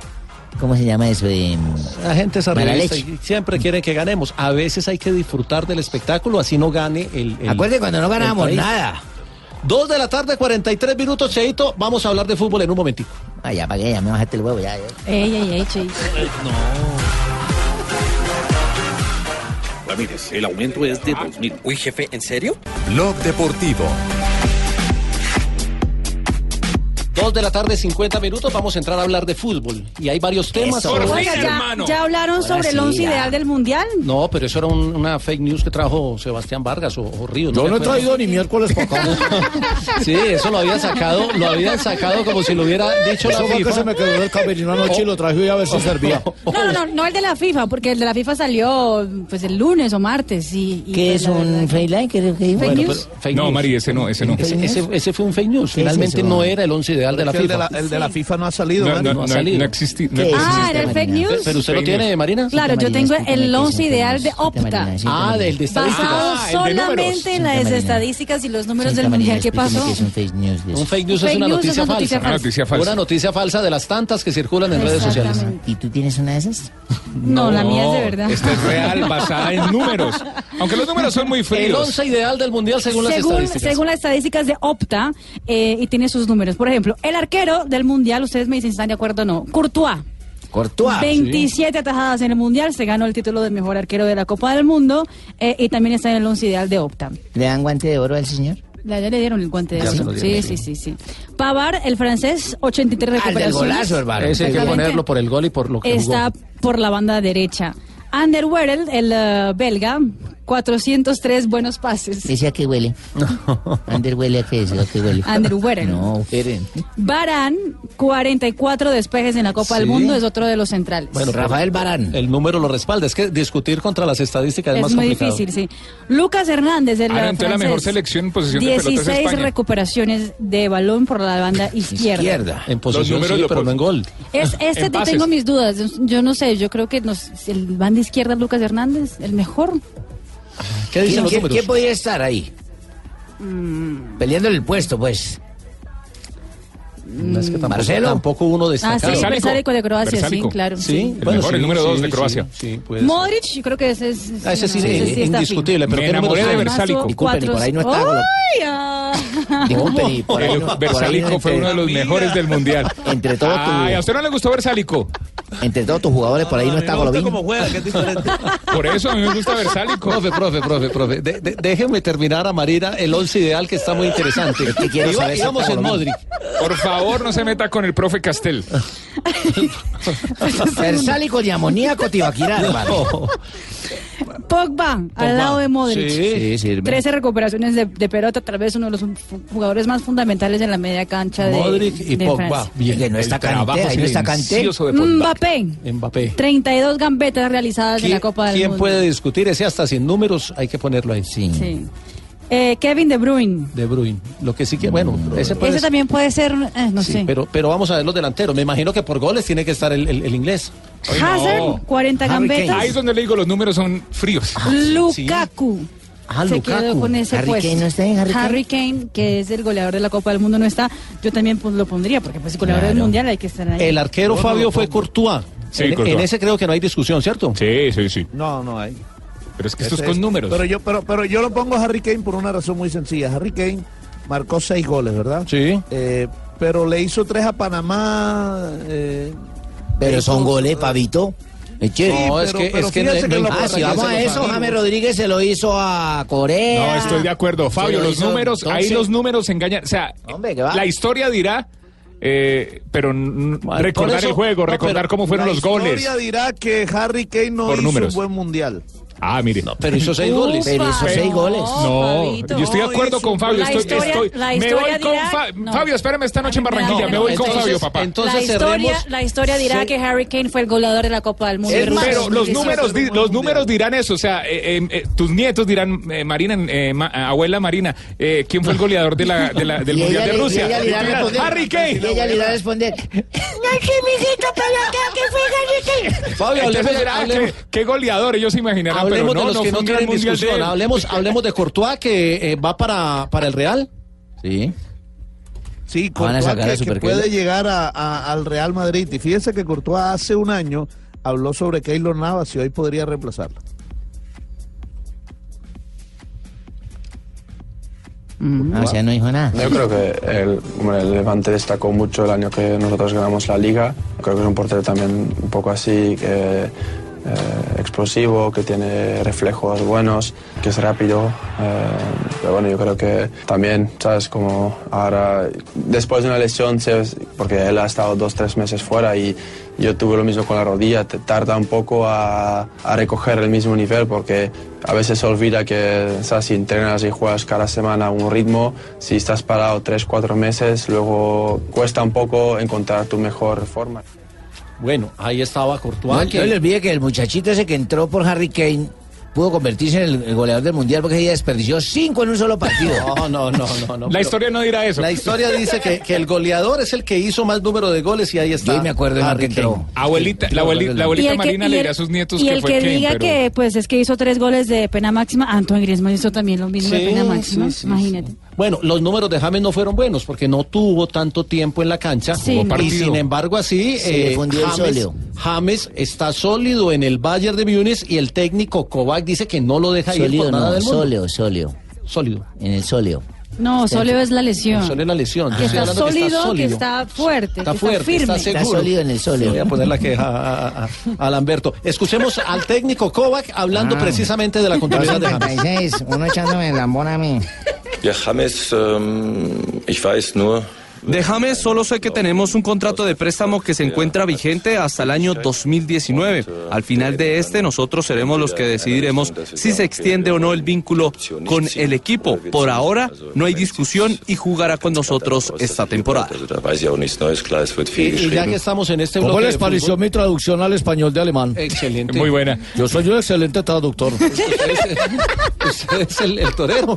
¿Cómo se llama eso? De, La gente es arribista y siempre quieren que ganemos. A veces hay que disfrutar del espectáculo, así no gane el. el Acuerde cuando no ganamos nada. Dos de la tarde, 43 minutos, Cheito. Vamos a hablar de fútbol en un momentico. Ah, ya, que ya me bajaste el huevo, ya. ya. Ey, ey, ey, Cheito. Ramírez, el aumento es de 2.000. Uy, jefe, ¿en serio? Blog Deportivo. Dos de la tarde, 50 minutos. Vamos a entrar a hablar de fútbol. Y hay varios temas. Eso. ya, ya hablaron Ahora sobre el once ya. ideal del mundial. No, pero eso era un- una fake news que trajo Sebastián Vargas o, o Ríos. Yo no he traído ni miércoles para acá. Sí, eso lo habían sacado, lo habían sacado como si lo hubiera dicho Eso la fue que FIFA. se me quedó del camerino anoche y lo traje hoy a ver si servía. No, no, no, no el de la FIFA, porque el de la FIFA salió pues el lunes o martes. Y, y, ¿Qué pues, es la un fake line? ¿Qué, qué Fake Bueno, news. pero fake No. Mari, ese no, ese no. Ese, ese- ese fue un fake news. ¿Qué es Finalmente eso? no era el once ideal de la el de FIFA. la, el de la FIFA no ha salido. No, no, no ha salido. no existe. Ah, era el fake news. Pero usted lo tiene, news. Marina. Claro, yo tengo el que es un once fake ideal news. de Opta. Ah, del de estadísticas. Basado Ah, el solamente en las estadísticas y los números del mundial. ¿Qué pasó? un fake news de Un eso. fake news es una noticia falsa. Una noticia falsa. Una noticia falsa de las tantas que circulan en redes sociales. ¿Y tú tienes una de esas? No, la mía es de verdad. Esta es real, basada en números. Aunque los números son muy El fríos. once ideal del mundial según, las estadísticas. según las estadísticas de Opta, eh, y tiene sus números. Por ejemplo, el arquero del mundial, ustedes me dicen si están de acuerdo o no. Courtois. Courtois. 27 atajadas en el mundial, se ganó el título de mejor arquero de la Copa del Mundo eh, y también está en el once ideal de Opta. ¿Le dan guante de oro al señor? Ya le dieron el guante de oro. dieron, Sí, sí, sí, sí. Pavar, el francés, 83 Al del recuperaciones. golazo, hermano. Ese hay que ponerlo por el gol y por lo que Está jugó. por la banda derecha. Ander Werel, el eh, belga, 403 buenos pases. ¿Ese a qué huele? Ander huele a qué es, a qué huele. Ander Werel. No, esperen. Barán, 44 despejes en la Copa del. Mundo, es otro de los centrales. Bueno, Rafael Barán. El número lo respalda. Es que discutir contra las estadísticas es, es más muy complicado. difícil, sí. Lucas Hernández, el Ah, no, entonces la francés, mejor selección en posesión de pelota es 16 España. recuperaciones de balón por la banda izquierda. En posesión números sí, lo pero no en gol. Es, este En te pases. tengo mis dudas. Yo no sé, yo creo que nos, el banda izquierda Lucas Hernández, el mejor. ¿Qué dicen ¿Quién, los quién- números? quién podría estar ahí? Mm. Peleando el puesto, pues. No, es que tampoco, Marcelo. tampoco uno Ah, destacado. sí, Versálico. Versálico de Croacia, sí, claro. Sí, El mejor, el número dos de sí, Croacia. Sí, sí, ser. Modric, yo creo que ese es... Ah, ese sí, no, ese sí está indiscutible. Pero Me ¿qué número enamoré de. Además, Disculpen, y por ahí no está cuatro- Golo- ¡Ay, ah! Disculpen, y por ahí no- no fue uno de los mejores del mundial. Entre todos tus- Ay, ¿a usted no le gustó Versalico? Entre todos tus jugadores, por ahí no está Golovin. cómo juega, que es diferente. Por eso a mí me gusta Versalico. Profe, profe, profe, profe. Déjeme terminar a Marina el once ideal que está muy interesante. que quiero saber íbamos en. Modric. Por favor, no se meta con el profe Castel. Versálico de amoníaco Tibaquirá, hermano. Pogba, al lado de Modric. Sí. Sí, sirve. 13 recuperaciones de, de pelota, tal vez uno de los jugadores más fundamentales en la media cancha de, Modric y de Pogba. Francia. Bien. Está Canté. silencioso de Pogba. Mbappé, Mbappé. 32 gambetas realizadas en ¿Quién, la Copa del quién Mundo. puede discutir ese hasta sin números? Hay que ponerlo ahí. Sí. Sí. Eh, Kevin De Bruyne. De Bruyne. Lo que sí que, bueno, ese puede Ese ser- también puede ser, eh, no sí, sé. pero, pero vamos a ver los delanteros. Me imagino que por goles tiene que estar el, el- el inglés. Ay, no. Hazard, 40 Harry Kane. gambetas. Ahí es donde le digo, los números son fríos. Lukaku. Ah, se Lukaku. quedó con ese Harry puesto. Kane no está en Harry Kane. Kane, que es el goleador de la Copa del Mundo, no está. Yo también pues, lo pondría, porque pues el goleador del. Mundial hay que estar ahí. El arquero Fabio fue Courtois. Sí, en, Courtois. en ese creo que no hay discusión, ¿cierto? Sí, sí, sí. No, no hay. Pero es que esto es con números. Pero yo, pero, pero yo lo pongo a Harry Kane por una razón muy sencilla. Harry Kane marcó seis goles, ¿verdad? Sí. Eh, pero le hizo tres a Panamá. eh, Pero son hizo- goles, pavito. Eche. No, es que, es que Ah, si vamos a eso. James Rodríguez se lo hizo a Corea. No, estoy de acuerdo. Fabio, lo los hizo números, ahí los números engañan. O sea, Hombre, ¿qué va? la historia dirá, eh, pero recordar eso- el juego, no, recordar cómo fueron la los goles. historia dirá que Harry Kane no Por hizo números. un buen mundial. Ah, mire. Pero hizo seis goles. Pero hizo seis goles. No, Fabito. yo estoy de acuerdo con Fabio. La Estoy, historia- estoy- la me voy con dirá- Fa- no. Fabio. Espérame esta noche en Barranquilla. No, me voy con Fabio, papá. entonces la, historia, cerremos- la historia dirá Sí. que Harry Kane fue el goleador de la Copa del Mundo. Es Rusia pero los 2018. números, di- los números dirán eso. O sea, eh, eh, eh, tus nietos dirán, eh, Marina, eh, ma- abuela Marina, eh, ¿quién fue el goleador de la, de la- del Mundial de Rusia? y ella le. Harry Y Kane. ella le irá a responder. No sé, mijito, pero creo que fue Harry Kane. Fabio, ah, hablemos- ¿qué, qué goleador, ellos se imaginarán, hablemos de los no que no tienen discusión. Hablemos, hablemos de Courtois que eh, va para, para el Real. Sí. Sí, Courtois a que, que puede llegar a- a- al Real Madrid. Y fíjense que Courtois hace un año habló sobre Keylor Navas y hoy podría reemplazarlo. Ah, o sea, no dijo nada. Yo creo que el, Levante destacó mucho el año que nosotros ganamos la liga. Creo que es un portero también un poco así, que, eh, explosivo, que tiene reflejos buenos, que es rápido. eh, pero bueno, yo creo que también, ¿sabes? Como ahora, después de una lesión, se- porque él ha estado dos, tres meses fuera y yo tuve lo mismo con la rodilla, te tarda un poco a, a recoger el mismo nivel porque a veces se olvida que ¿sabes? si entrenas y juegas cada semana a un ritmo, si estás parado tres, cuatro meses, luego cuesta un poco encontrar tu mejor forma. Bueno, ahí estaba Courtois. No, que- no le olvide que el muchachito ese que entró por Harry Kane pudo convertirse en el, el goleador del mundial porque día desperdició cinco en un solo partido. No, no, no, no, no. La historia no dirá eso. La historia dice que, que el goleador es el que hizo más número de goles y ahí está. Yo me acuerdo de Harry. Kane. Abuelita, la abuelita, la abuelita el que- Marina le el- dirá a sus nietos y que el fue que Kane, diga pero... que pues es que hizo tres goles de pena máxima, Antoine Griezmann hizo también lo mismo de pena máxima, sí, sí, imagínate. Bueno, los números de James no fueron buenos porque no tuvo tanto tiempo en la cancha. Sí, y sin embargo así, eh, fundió el James, sóleo. James está sólido en el Bayern de Múnich y el técnico Kovac dice que no lo deja ir Sólido por nada no, del mundo. sóleo, sóleo. Sólido. En el sóleo. No, sóleo es la lesión. Sóleo es la lesión. Que está hablando sólido, que está fuerte, Está que fuerte, está firme. está seguro. Está sólido en el sóleo. Voy a poner la queja a, a, a- a Lamberto. Escuchemos al técnico Kovac hablando Ah. precisamente de la continuidad de James. 56, uno echándome el lambón a mí. Ja, James, ähm, ich weiß nur, De James solo sé que tenemos un contrato de préstamo que se encuentra vigente hasta el año 2019. Al final de este, nosotros seremos los que decidiremos si se extiende o no el vínculo con el equipo. Por ahora, no hay discusión y jugará con nosotros esta temporada. Y, y ya que estamos en este ¿Cómo les pareció fútbol- mi traducción al español de alemán? Excelente. Muy buena. Yo soy un excelente traductor. Usted es el, el torero.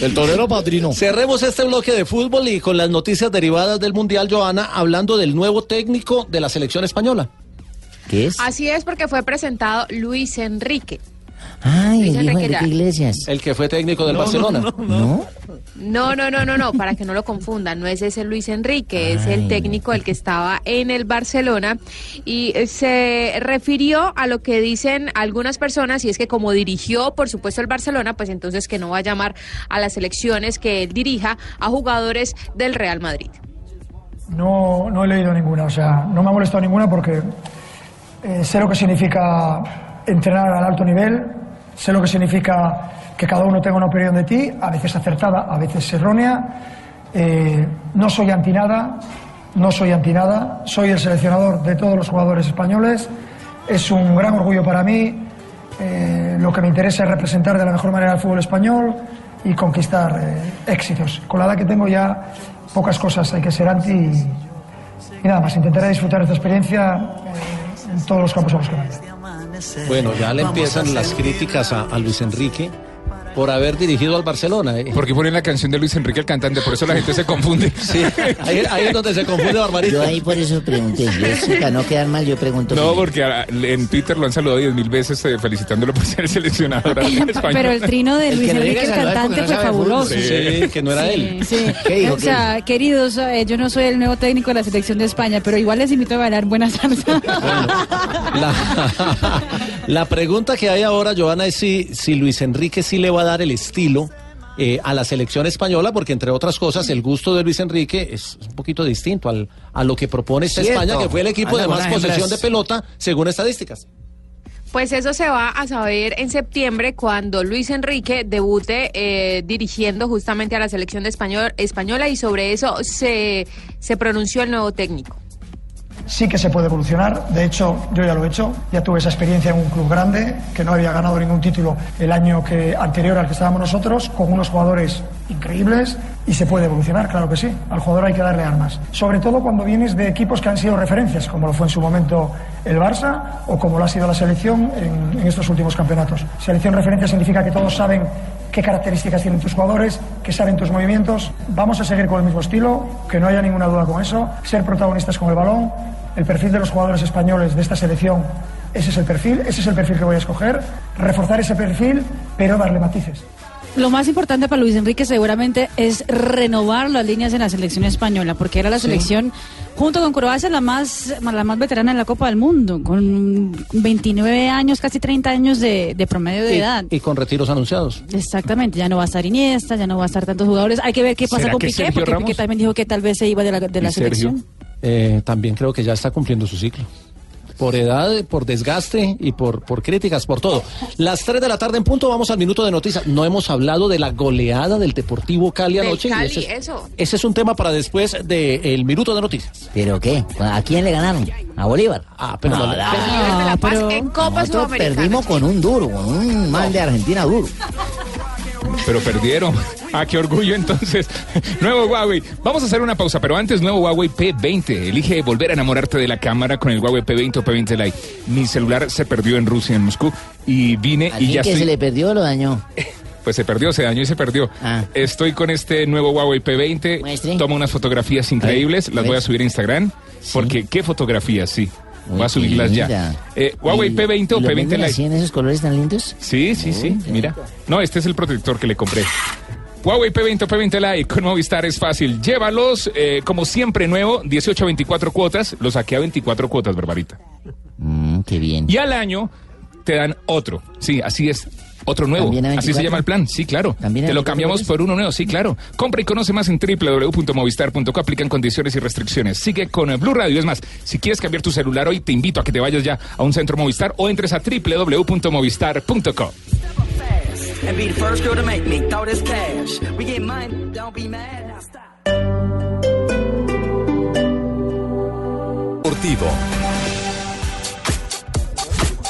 El torero padrino. Cerremos este bloque de fútbol y con las noticias derivadas del Mundial, Joana, hablando del nuevo técnico de la selección española. ¿Qué es? Así es porque fue presentado Luis Enrique. Ay, Luis el hijo de Enrique Enrique ya. Iglesias. El que fue técnico del Barcelona. ¿No? No, no, no, no, no, para que no lo confundan, no es ese Luis Enrique, es el técnico el que estaba en el Barcelona y eh, se refirió a lo que dicen algunas personas y es que como dirigió, por supuesto, el Barcelona, pues entonces que no va a llamar a las elecciones que él dirija a jugadores del Real Madrid. No, no he leído ninguna, o sea, no me ha molestado ninguna porque eh, sé lo que significa entrenar al alto nivel, sé lo que significa que cada uno tenga una opinión de ti, a veces acertada, a veces errónea. Eh, no soy anti nada, no soy anti nada, soy el seleccionador de todos los jugadores españoles. Es un gran orgullo para mí. Eh, lo que me interesa es representar de la mejor manera el fútbol español y conquistar eh, éxitos. Con la edad que tengo ya pocas cosas hay que ser anti y, nada más. Intentaré disfrutar esta experiencia en todos los campos a los que vaya. Bueno, ya le empiezan las críticas a, Luis Enrique por haber dirigido al Barcelona. ¿eh? Porque ponen la canción de Luis Enrique el cantante, por eso la gente se confunde. Sí, ahí, ahí es donde se confunde Barbarita. Yo ahí por eso pregunté. Yo, para no quedar mal, yo pregunto. No, porque a- en Twitter lo han saludado diez mil veces eh, felicitándolo por ser seleccionador español. Pero el trino de Luis Enrique, el cantante, fue fabuloso. Sí, que no era Sí, él. sí. ¿Qué dijo? O sea, queridos, eh, yo no soy el nuevo técnico de la selección de España, pero igual les invito a bailar buena salsa. La, la pregunta que hay ahora, Joana, es si, si Luis Enrique sí le va a dar el estilo eh, a la selección española, porque entre otras cosas, el gusto de Luis Enrique es un poquito distinto al, a lo que propone esta Cierto. España, que fue el equipo de más posesión hembras. de pelota, según estadísticas. Pues eso se va a saber en septiembre cuando Luis Enrique debute eh, dirigiendo justamente a la selección de español, española y sobre eso se, se pronunció el nuevo técnico. Sí que se puede evolucionar, de hecho yo ya lo he hecho, ya tuve esa experiencia en un club grande que no había ganado ningún título el año que, anterior al que estábamos nosotros, con unos jugadores increíbles y se puede evolucionar, claro que sí, al jugador hay que darle armas, sobre todo cuando vienes de equipos que han sido referencias, como lo fue en su momento el Barça o como lo ha sido la selección en, estos últimos campeonatos. Selección referencia significa que todos saben qué características tienen tus jugadores, que saben tus movimientos. Vamos a seguir con el mismo estilo, que no haya ninguna duda con eso, ser protagonistas con el balón. El perfil de los jugadores españoles de esta selección, ese es el perfil, ese es el perfil que voy a escoger. Reforzar ese perfil, pero darle matices. Lo más importante para Luis Enrique seguramente es renovar las líneas en la selección española, porque era la Sí. selección, junto con Croacia, la más, la más veterana en la Copa del Mundo, con 29 años, casi 30 años de, de promedio de Y, edad. y con retiros anunciados. Exactamente, ya no va a estar Iniesta, ya no va a estar tantos jugadores. Hay que ver qué pasa ¿Será con Piqué, Sergio porque Ramos? Piqué también dijo que tal vez se iba de la, de la selección. Eh, también creo que ya está cumpliendo su ciclo. Por edad, por desgaste y por, por críticas, por todo. Las 3 de la tarde en punto, vamos al minuto de noticias. No hemos hablado de la goleada del Deportivo Cali anoche. y Cali, ese, es, eso. ese es un tema para después del minuto de noticias. ¿Pero qué? ¿A quién le ganaron? ¿A Bolívar? Ah, pero no, no, de la Paz en Copa Sudamericana. perdimos con un duro, con un mal de Argentina duro. Pero perdieron. Ah, qué orgullo entonces. Nuevo Huawei. Vamos a hacer una pausa, pero antes, nuevo Huawei P20. Elige volver a enamorarte de la cámara con el Huawei P20 o P20 Lite. Mi celular se perdió en Rusia, en Moscú, y vine y ya que estoy... se le perdió lo dañó. Pues se perdió, se dañó y se perdió. Ah. Estoy con este nuevo Huawei P20. Tomo unas fotografías increíbles. Las voy a subir a Instagram. Porque, ¿qué fotografías? Sí. Voy a subirlas ya. Eh, Huawei ¿Y- P20 o y lo P20 venden Lite. así en esos colores tan lindos? Sí, sí, sí, mira. No, este es el protector que le compré. Huawei P20 o P20 Lite con Movistar es fácil. Llévalos, eh, como siempre, nuevo, 18 a 24 cuotas. Lo saqué a 24 cuotas, Barbarita. Mm, qué bien. Y al año te dan otro. Sí, así es. Otro nuevo. ¿También a Así se 24? llama el plan. Sí, claro. ¿También a Te lo 24 cambiamos por uno nuevo. Sí, claro. Compra y conoce más en www.movistar.co. Aplican condiciones y restricciones. Sigue con eh, Blue Radio. Es más, si quieres cambiar tu celular hoy, te invito a que te vayas ya a un centro Movistar o entres a www.movistar.co. and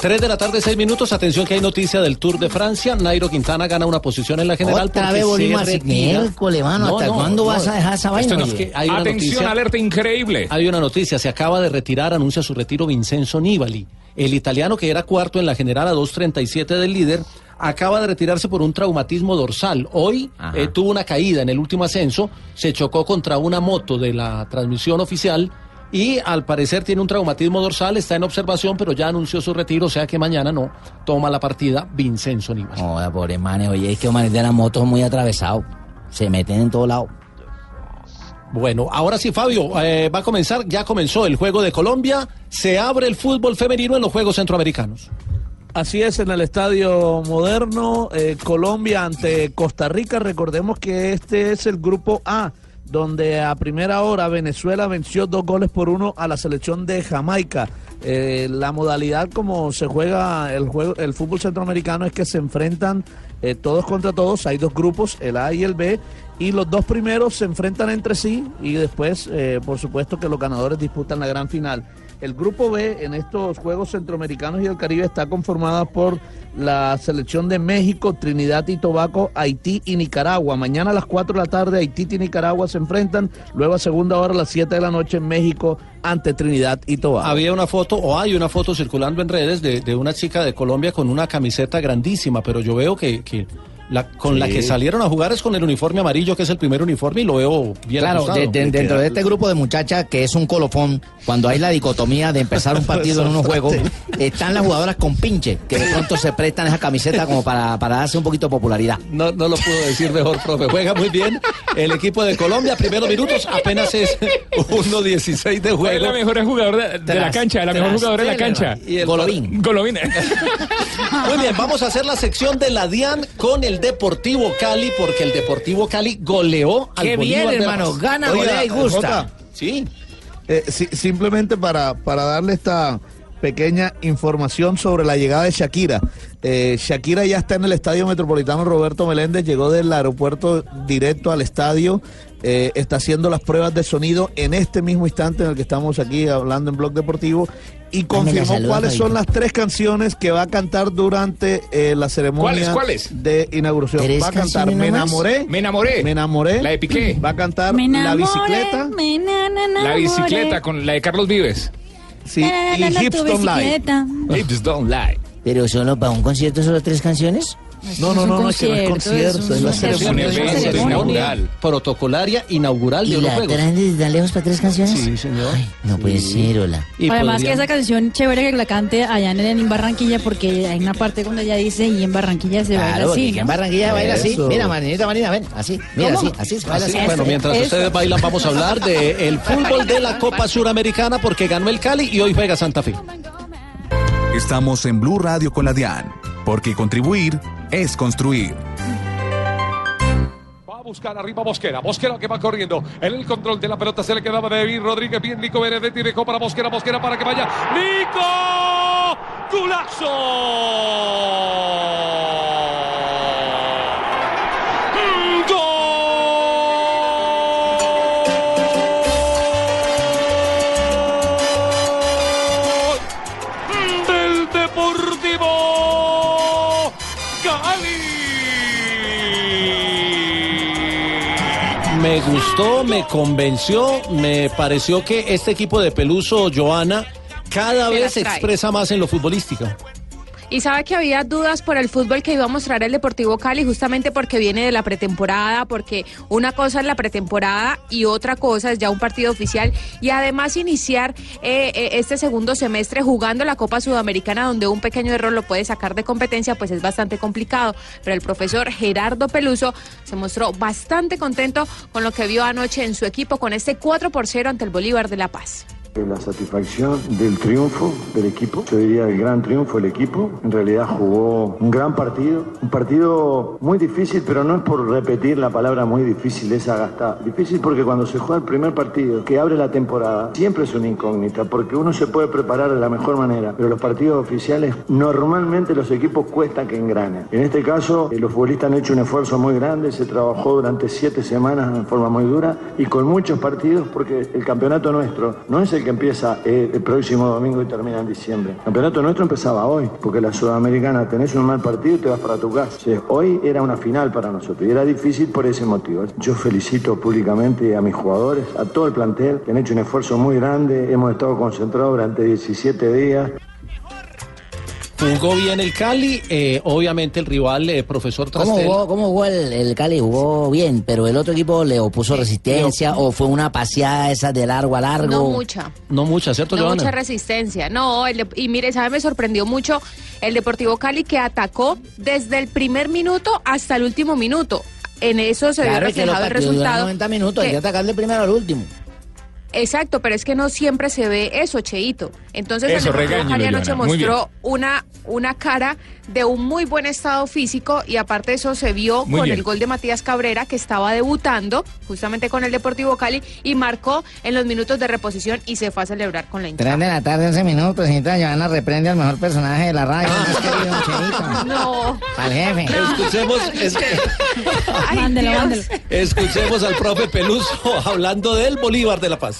3 de la tarde, 6 minutos. Atención que hay noticia del Tour de Francia. Nairo Quintana gana una posición en la general. Otra porque vez se volvimos a retira. miércoles, mano. ¿Hasta cuándo vas a dejar esa vaina, Esto no es oye? que hay una Atención, noticia- alerta increíble. Hay una noticia, se acaba de retirar, anuncia su retiro Vincenzo Nibali. El italiano que era cuarto en la general a 2.37 del líder, acaba de retirarse por un traumatismo dorsal. Hoy eh, tuvo una caída en el último ascenso, se chocó contra una moto de la transmisión oficial y al parecer tiene un traumatismo dorsal, está en observación, pero ya anunció su retiro, o sea que mañana no toma la partida Vincenzo Nibali. Joder, pobre manes, oye, es que los manes de la moto son muy atravesados. Se meten en todos lados. Bueno, ahora sí, Fabio, eh, va a comenzar, ya comenzó el juego de Colombia, se abre el fútbol femenino en los Juegos Centroamericanos. Así es, en el Estadio Moderno, eh, Colombia ante Costa Rica. Recordemos que este es el grupo A, donde a primera hora Venezuela venció dos goles por uno a la selección de Jamaica. Eh, la modalidad como se juega el juego, el fútbol centroamericano es que se enfrentan eh, todos contra todos. Hay dos grupos, el A y el B, y los dos primeros se enfrentan entre sí y después, eh, por supuesto, que los ganadores disputan la gran final. El grupo B en estos Juegos Centroamericanos y del Caribe está conformada por la selección de México, Trinidad y Tobago, Haití y Nicaragua. Mañana a las 4 de la tarde Haití y Nicaragua se enfrentan, luego a segunda hora a las 7 de la noche en México ante Trinidad y Tobago. Había una foto, o hay una foto circulando en redes de, de una chica de Colombia con una camiseta grandísima, pero yo veo que, que la, con la que salieron a jugar es con el uniforme amarillo, que es el primer uniforme, y lo veo bien Claro, de- de- dentro de este grupo de muchachas que es un colofón, cuando hay la dicotomía de empezar un partido en unos juegos, están las jugadoras con pinche, que de pronto se prestan esa camiseta como para, para darse un poquito de popularidad. No, no lo puedo decir mejor, profe. Juega muy bien el equipo de Colombia. Primeros minutos, apenas es 1.16 de juego. la mejor jugadora de, de la cancha, la mejor jugadora de la cancha. Y el- Golovin. Golovin. Muy bien, vamos a hacer la sección de la DIAN con el Deportivo Cali, porque el Deportivo Cali goleó al Qué bien, Bolívar de hermano. Gana, Oiga, golea y gusta. Jota, Sí. Eh, si- simplemente para, para darle esta pequeña información sobre la llegada de Shakira. Eh, Shakira ya está en el Estadio Metropolitano Roberto Meléndez, llegó del aeropuerto directo al estadio, eh, está haciendo las pruebas de sonido en este mismo instante en el que estamos aquí hablando en Blog Deportivo y confirmó saluda, cuáles son las tres canciones que va a cantar durante eh, la ceremonia ¿Cuáles, cuáles? de inauguración. ¿Tres Va a cantar canciones Me enamoré, Me enamoré. Me enamoré, La de Piqué. va a cantar Me La bicicleta, me na- na- La bicicleta con la de Carlos Vives. sí, y Hips Don't Lie. Hips don't lie. Pero solo para un concierto, solo tres canciones. No, no, no, no, es que no es concierto, concierto, es es la ceremonia. protocolaria inaugural ¿Y de los la Juegos. traen desde tan lejos para tres canciones? Sí, señor. Ay, no puede ser, hola. Y Además que esa canción chévere que la cante allá en, en Barranquilla porque hay una parte donde ella dice y en Barranquilla se baila así. en Barranquilla baila así. Mira, Marinita Marina, ven, así. Mira, así, así se baila Así, así. bueno, mientras Eso. ustedes bailan, vamos a hablar del fútbol de la Copa Suramericana porque ganó el Cali y hoy juega Santa Fe. Estamos en Blue Radio con la DIAN, porque contribuir es construir. Va a buscar arriba Mosquera. Mosquera que va corriendo. En el control de la pelota se le quedaba David Rodríguez. Bien, Nico Benedetti dejó para Mosquera. Mosquera para que vaya. ¡Nico! ¡Golazo! Gustó, me convenció, me pareció que este equipo de Peluso, Joana, cada Se vez se expresa más en lo futbolístico. Y sabe que había dudas por el fútbol que iba a mostrar el Deportivo Cali, justamente porque viene de la pretemporada, porque una cosa es la pretemporada y otra cosa es ya un partido oficial. Y además iniciar eh, eh, este segundo semestre jugando la Copa Sudamericana, donde un pequeño error lo puede sacar de competencia, pues es bastante complicado. Pero el profesor Gerardo Peluso se mostró bastante contento con lo que vio anoche en su equipo, con este 4 por 0 ante el Bolívar de La Paz. La satisfacción del triunfo del equipo, yo diría el gran triunfo del equipo. En realidad jugó un gran partido, un partido muy difícil, pero no es por repetir la palabra muy difícil, esa gastada. Difícil porque cuando se juega el primer partido que abre la temporada, siempre es una incógnita, porque uno se puede preparar de la mejor manera, pero los partidos oficiales normalmente los equipos cuesta que engranen. En este caso, eh, los futbolistas han hecho un esfuerzo muy grande, se trabajó durante siete semanas en forma muy dura y con muchos partidos, porque el campeonato nuestro no es el que empieza eh, el próximo domingo y termina en diciembre. El campeonato nuestro empezaba hoy, porque la Sudamericana tenés un mal partido y te vas para tu casa. Hoy era una final para nosotros y era difícil por ese motivo. Yo felicito públicamente a mis jugadores, a todo el plantel, que han hecho un esfuerzo muy grande. Hemos estado concentrados durante 17 días. Jugó bien el Cali, eh, obviamente el rival, eh, profesor ¿Cómo Trastel. jugó, ¿Cómo jugó el, el Cali? Jugó bien, pero el otro equipo le opuso resistencia o fue una paseada esa de largo a largo. No mucha. No mucha, ¿cierto, No mucha resistencia. No, el de- y mire, ¿sabe? Me sorprendió mucho el Deportivo Cali que atacó desde el primer minuto hasta el último minuto. En eso se Claro, vio que reflejado el resultado. 90 minutos, hay que- que atacarle primero al último. Exacto, pero es que no siempre se ve eso, Cheito. Entonces Eso, el muy mostró una, una cara de un muy buen estado físico y aparte de eso se vio Muy con bien. el gol de Matías Cabrera que estaba debutando justamente con el Deportivo Cali y marcó en los minutos de reposición y se fue a celebrar con la hinchada. Tres de la tarde, 11 minutos. Señorita Joana reprende al mejor personaje de la radio. Ah. No. Al jefe. Escuchemos, es- Mándelo, mándelo. escuchemos al profe Peluso hablando del Bolívar de La Paz.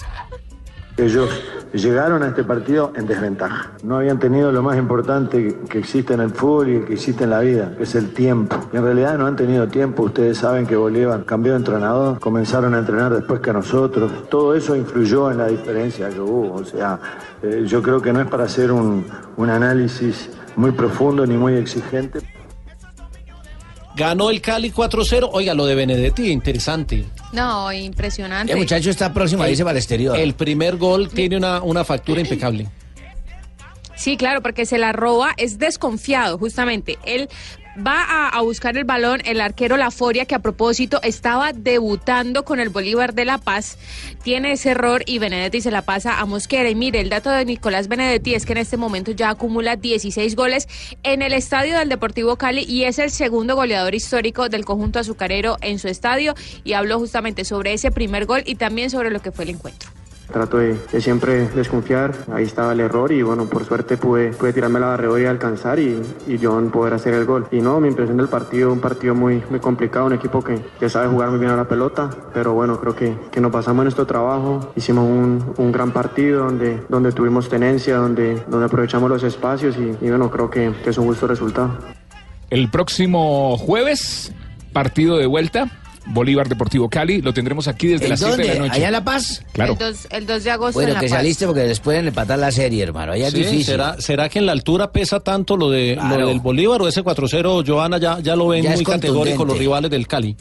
Ellos llegaron a este partido en desventaja. No habían tenido lo más importante que existe en el fútbol y que existe en la vida, que es el tiempo. En realidad no han tenido tiempo. Ustedes saben que Bolívar cambió de entrenador, comenzaron a entrenar después que nosotros. Todo eso influyó en la diferencia que hubo. O sea, eh, yo creo que no es para hacer un, un análisis muy profundo ni muy exigente. Ganó el Cali 4-0. Oiga, lo de Benedetti, interesante. No, impresionante. El muchacho está próximo a irse para el exterior. El primer gol tiene una, una factura impecable. Sí, claro, porque se la roba, es desconfiado, justamente. Él va a, buscar el balón, el arquero Laforia, que a propósito estaba debutando con el Bolívar de La Paz, tiene ese error y Benedetti se la pasa a Mosquera. Y mire, el dato de Nicolás Benedetti es que en este momento ya acumula 16 goles en el estadio del Deportivo Cali y es el segundo goleador histórico del conjunto azucarero en su estadio. Y habló justamente sobre ese primer gol y también sobre lo que fue el encuentro. Trato de, siempre desconfiar, ahí estaba el error y bueno, por suerte pude, pude tirarme la barredora y alcanzar y, y John poder hacer el gol. Y no, mi impresión del partido, un partido muy, muy complicado, un equipo que, que sabe jugar muy bien a la pelota, pero bueno, creo que, que nos pasamos en nuestro trabajo, hicimos un, un gran partido donde, donde tuvimos tenencia, donde, donde aprovechamos los espacios y, bueno, creo que, que es un justo resultado. El próximo jueves, partido de vuelta. Bolívar Deportivo Cali, lo tendremos aquí desde ¿En las 7 de la noche. ¿Allá en La Paz? Claro. El 2, el 2 de agosto Bueno, en La que Paz. saliste porque les pueden empatar la serie, hermano. Allá Sí, es difícil. ¿Será, ¿Será que en la altura pesa tanto lo, de, Claro. lo del Bolívar o ese 4-0, Joana, ya, ya lo ven Ya es muy categórico los rivales del Cali?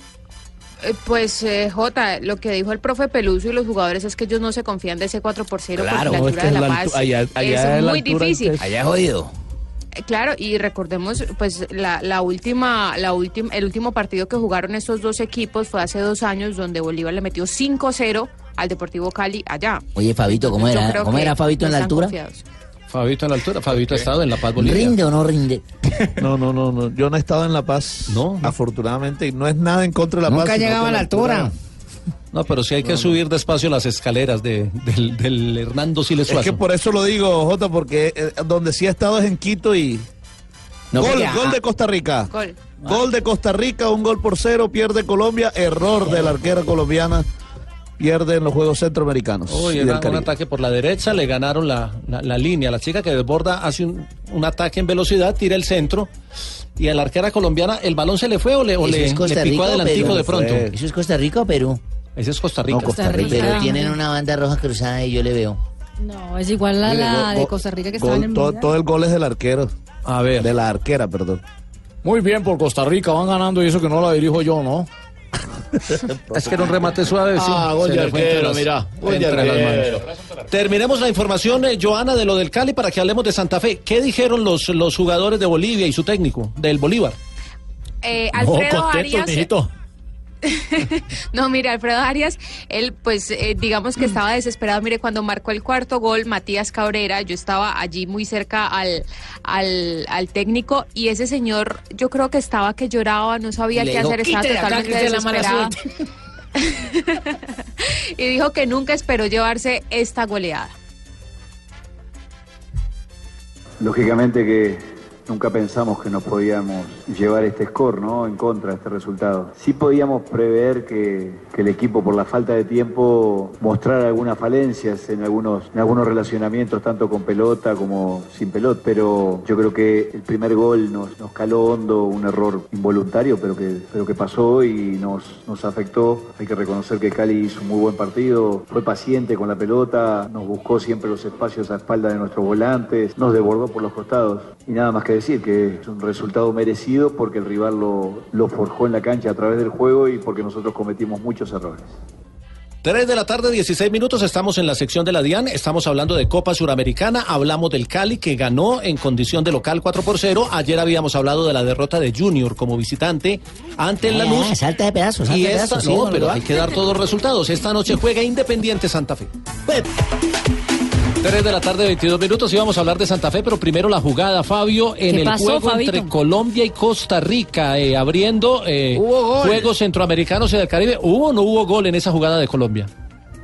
Eh, Pues, eh, Jota, lo que dijo el profe Peluso y los jugadores es que ellos no se confían de ese 4 por 0 Claro, porque la es altura que de La la Paz allá- allá es la muy altura difícil. es- Allá es jodido. Claro, y recordemos, pues la, la última, la última, el último partido que jugaron estos dos equipos fue hace dos años, donde Bolívar le metió 5-0 al Deportivo Cali allá. Oye, Fabito, ¿cómo Yo era, ¿cómo era Fabito en la altura? confiados. Fabito en la altura, Fabito ha estado en La Paz, Bolivia. ¿Rinde o no rinde? No, no, no, no. Yo no he estado en La Paz. No. Afortunadamente. Y no es nada en contra de La Paz. Nunca llegaba a la altura. No, pero sí hay que subir despacio las escaleras de, del, del Hernando Siles Es que por eso lo digo, Jota, porque eh, donde sí he estado es en Quito y. No, gol, gol ah, de Costa Rica. Gol. Gol de Costa Rica, un gol por cero, pierde Colombia, error de la arquera colombiana, pierde en los Juegos Centroamericanos. Uy, era un ataque por la derecha, le ganaron la, la- la línea. La chica que desborda hace un, un ataque en velocidad, tira el centro. Y a la arquera colombiana, ¿el balón se le fue o le, o ¿Eso le, le picó adelantico de pronto? ¿Eso es Costa Rica o Perú? Ese es Costa Rica. No, Costa Rica. Pero tienen una banda roja cruzada y yo le veo. No, es igual a la de Costa Rica que estaba en el todo, Mundial. todo el gol es del arquero. A ver. De la arquera, perdón. Muy bien por Costa Rica, van ganando y eso que no la dirijo yo, ¿no? Es que era un remate suave. sí. Ah, gol arquero, mira. Terminemos la información, eh, Joana, de lo del Cali para que hablemos de Santa Fe. ¿Qué dijeron los, los jugadores de Bolivia y su técnico, del Bolívar? Eh, Alfredo Arias. No, mire, Alfredo Arias, él pues eh, digamos que estaba desesperado. Mire, cuando marcó el cuarto gol, Matías Cabrera, yo estaba allí muy cerca al, al, al técnico y ese señor yo creo que estaba que lloraba, no sabía Le qué hacer, estaba "Quite de acá, totalmente desesperado. y dijo que nunca esperó llevarse esta goleada. Lógicamente que nunca pensamos que nos podíamos llevar este score, ¿no? En contra de este resultado. Sí podíamos prever que, el equipo, por la falta de tiempo, mostrara algunas falencias en algunos, en algunos relacionamientos, tanto con pelota como sin pelota. Pero yo creo que el primer gol nos, nos caló hondo, un error involuntario, pero que, pero que pasó y nos, nos afectó. Hay que reconocer que Cali hizo un muy buen partido, fue paciente con la pelota, nos buscó siempre los espacios a espalda de nuestros volantes, nos desbordó por los costados. Y nada más que decir que es un resultado merecido porque el rival lo, lo forjó en la cancha a través del juego y porque nosotros cometimos muchos errores. 3 de la tarde, 16 minutos, estamos en la sección de la DIAN, estamos hablando de Copa Suramericana, hablamos del Cali que ganó en condición de local 4 por 0, ayer habíamos hablado de la derrota de Junior como visitante ante el Ah, Lanús. salta de pedazos, salta Y de esta, pedazos, no, pero hay que dar todos los resultados. Esta noche juega Independiente Santa Fe. 3 de la tarde, 22 minutos, y vamos a hablar de Santa Fe, pero primero la jugada, Fabio, en ¿Qué el pasó, juego Fabito? entre Colombia y Costa Rica, eh, abriendo eh, gol. Juegos Centroamericanos y del Caribe. ¿Hubo o no hubo gol en esa jugada de Colombia?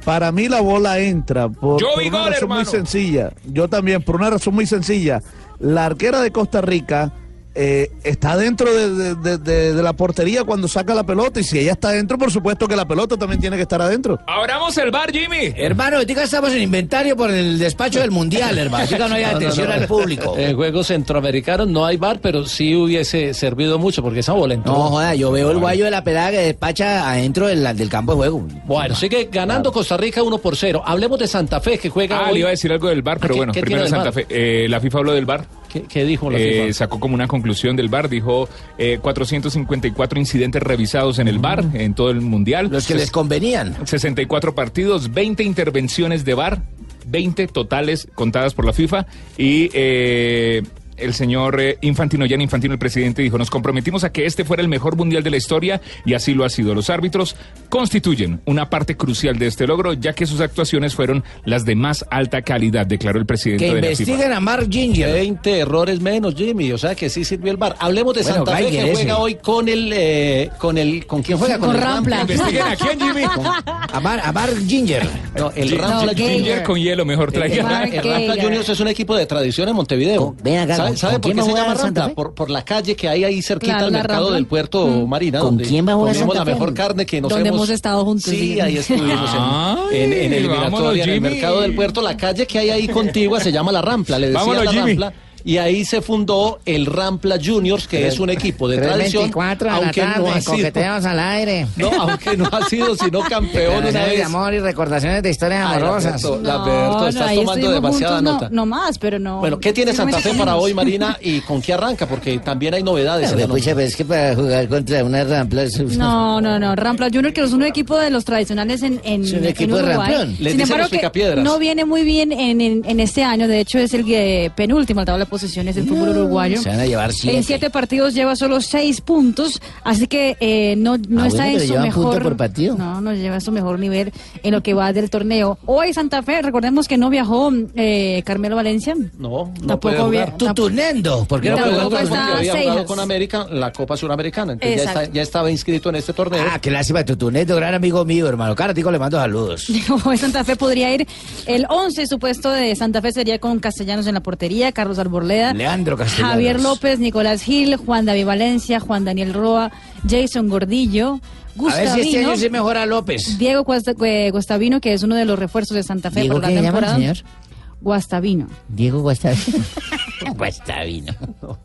Para mí la bola entra por, Yo por vi una gol, razón muy sencilla. Yo también, por una razón muy sencilla. La arquera de Costa Rica eh, está dentro de, de- de- de- de la portería cuando saca la pelota y si ella está adentro, por supuesto que la pelota también tiene que estar adentro. Abramos el bar, Jimmy. Hermano, ahorita estamos en inventario por el despacho del mundial, hermano. Ahorita no hay atención al público. En Juegos Centroamericanos no hay bar, pero sí hubiese servido mucho porque esa bola entró. No, joda, yo veo el guayo de la pelada que despacha adentro del, del campo de juego. Bueno, sigue ganando Costa Rica 1 por 0. Hablemos de Santa Fe que juega Ah, hoy. le iba a decir algo del bar, pero ¿qué- bueno, qué primero Santa? Fe. Eh, la FIFA habló del bar. ¿Qué, qué dijo la Eh, FIFA? sacó como una conclusión del bar, dijo eh, 454 incidentes revisados en el bar en todo el mundial. Los que les convenían. 64 partidos, 20 intervenciones de bar, 20 totales contadas por la FIFA y eh, el señor eh, Infantino, Jan Infantino, el presidente, dijo, nos comprometimos a que este fuera el mejor mundial de la historia y así lo ha sido. Los árbitros constituyen una parte crucial de este logro, ya que sus actuaciones fueron las de más alta calidad, declaró el presidente Que de la FIFA. investiguen a Mark Ginger. 20 errores menos, Jimmy. O sea que sí sirvió el bar. Hablemos de Bueno, Santa Fe que ese. juega hoy con el, eh, con el, ¿con quién juega? Con el Rampla. Investiguen a quién, Jimmy. A, Mar- a Mark Ginger. No, el Gi- Rampla Geiger. Ginger con hielo, mejor traiga. Mark El Rampla. Juniors es un equipo de tradición en Montevideo. Ven acá, ¿Sabe, ¿con- sabe con por qué se llama? Fe? Por, por la calle que hay ahí cerquita Claro, al mercado del puerto Mm. Marina. ¿Con donde quién va a jugar comemos Santa la Fe? mejor carne que nos Donde hemos... hemos estado juntos, Sí, ahí estuvimos en, en, en eliminatoria, vámonos, en el mercado del puerto. La calle que hay ahí contigua se llama La Rampla, le decía Vámonos, La Jimmy. Rampla. Y ahí se fundó el Rampla Juniors, que es un equipo de tradición, 3.24 de la aunque no tarde, ha sido, coqueteos al aire. no, aunque no ha sido sino campeón una Canciones de vez. amor y recordaciones de historias Ay, amorosas. Alberto, la Alberto, estás ahí tomando demasiada juntos, nota. No, no más, pero no. Bueno, ¿qué tiene Santa Fe para hoy, Marina? ¿Y con qué arranca? Porque también hay novedades. en Pero, pucha, pero es que para jugar contra una rampla... es- No, no, no. Rampla Junior, que es un equipo de los tradicionales en, en, Es un en equipo de Uruguay. ramplón. Les Sin dicen embargo, los que picapiedras. no viene muy bien en, en, en este año. De hecho, es el eh, penúltimo en la tabla de posiciones del fútbol uruguayo. Se van a llevar siete. En siete partidos lleva solo seis puntos, así que eh, no, no Ah, está bueno, en su llevan mejor punto por partido. No, no lleva su mejor nivel en lo que va del torneo. Hoy Santa Fe, recordemos que no viajó eh, Carmelo Valencia. No, no Tampoco puede jugar. vi- Tutunendo. ¿Por qué no, No puede jugar porque había jugado con América la Copa Suramericana. Entonces ya, Exacto. está- ya estaba inscrito en este torneo. Ah, qué lástima, Tutunendo, gran amigo mío, hermano. Caratico le mando saludos. Hoy Santa Fe podría ir. El 11 supuesto de Santa Fe sería con Castellanos en la portería, Carlos Leandro Castellanos. Javier López, Nicolás Gil, Juan David Valencia, Juan Daniel Roa, Jason Gordillo, A ver si este Gustavino, año se mejora López. Diego eh, Gustavino, que es uno de los refuerzos de Santa Fe ¿Diego por la qué señor? Guastavino. Diego Guastavino. Guastavino.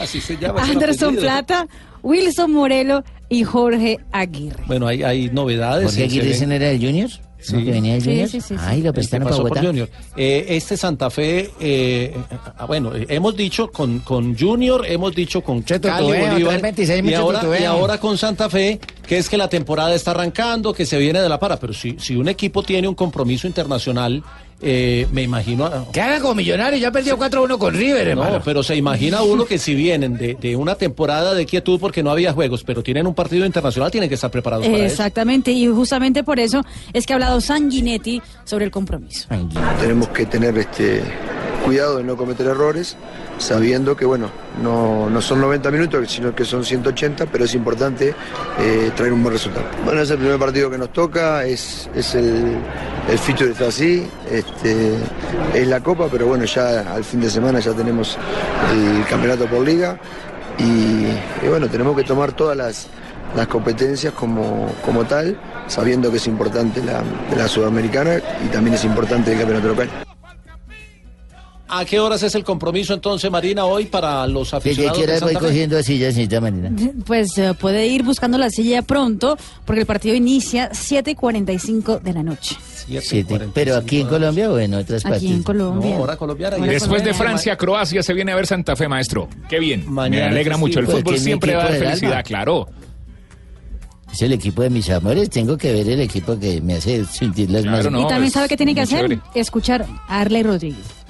Así se llama. Anderson. Plata, Wilson Morelo y Jorge Aguirre. Bueno, hay, hay novedades. ¿Por qué Se aquí ve- dicen era el Junior? Sí. ¿No que venía el Sí, Junior? sí, sí, sí. Ay, lo que prestaron para Bogotá. Junior. Eh, este Santa Fe, eh, ah, bueno, eh, hemos dicho con, con Junior, hemos dicho con Cali, tutubeo, Bolívar, 326, y, ahora, y ahora con Santa Fe, que es que la temporada está arrancando, que se viene de la para. Pero si, si un equipo tiene un compromiso internacional, eh, me imagino... Que haga como millonario, ya perdió 4-1 con River, hermano. No, pero se imagina uno que si vienen de, de una temporada de quietud porque no había juegos, pero tienen un partido internacional, tienen que estar preparados para eso. Exactamente, y justamente por eso es que ha hablado Sanguinetti sobre el compromiso. Tenemos que tener este cuidado de no cometer errores, sabiendo que bueno, no, no son 90 minutos, sino que son 180, pero es importante eh, traer un buen resultado. Bueno, es el primer partido que nos toca, es, es el, el feature está así, este, es la copa, pero bueno, ya al fin de semana ya tenemos el campeonato por liga y, y bueno, tenemos que tomar todas las, las competencias como, como tal, sabiendo que es importante la, la sudamericana y también es importante el campeonato local. ¿A qué horas es el compromiso entonces, Marina, hoy para los ¿De qué aficionados de quieras voy cogiendo sillas, señorita Marina? Pues eh, puede ir buscando la silla pronto, porque el partido inicia 7.45 de la noche. Siete. Pero aquí en Colombia o en otras partes. Aquí en Colombia. No, hora colombiana. Ahora Después de. Francia, Croacia se viene a ver Santa Fe, maestro. Qué bien. Mañana Me alegra mucho. El fútbol Porque es mi siempre da felicidad, alma. claro. Es el equipo de mis amores. Tengo que ver el equipo que me hace sentir las más. y también sabe qué tiene que hacer, chévere. escuchar a Arley Rodríguez.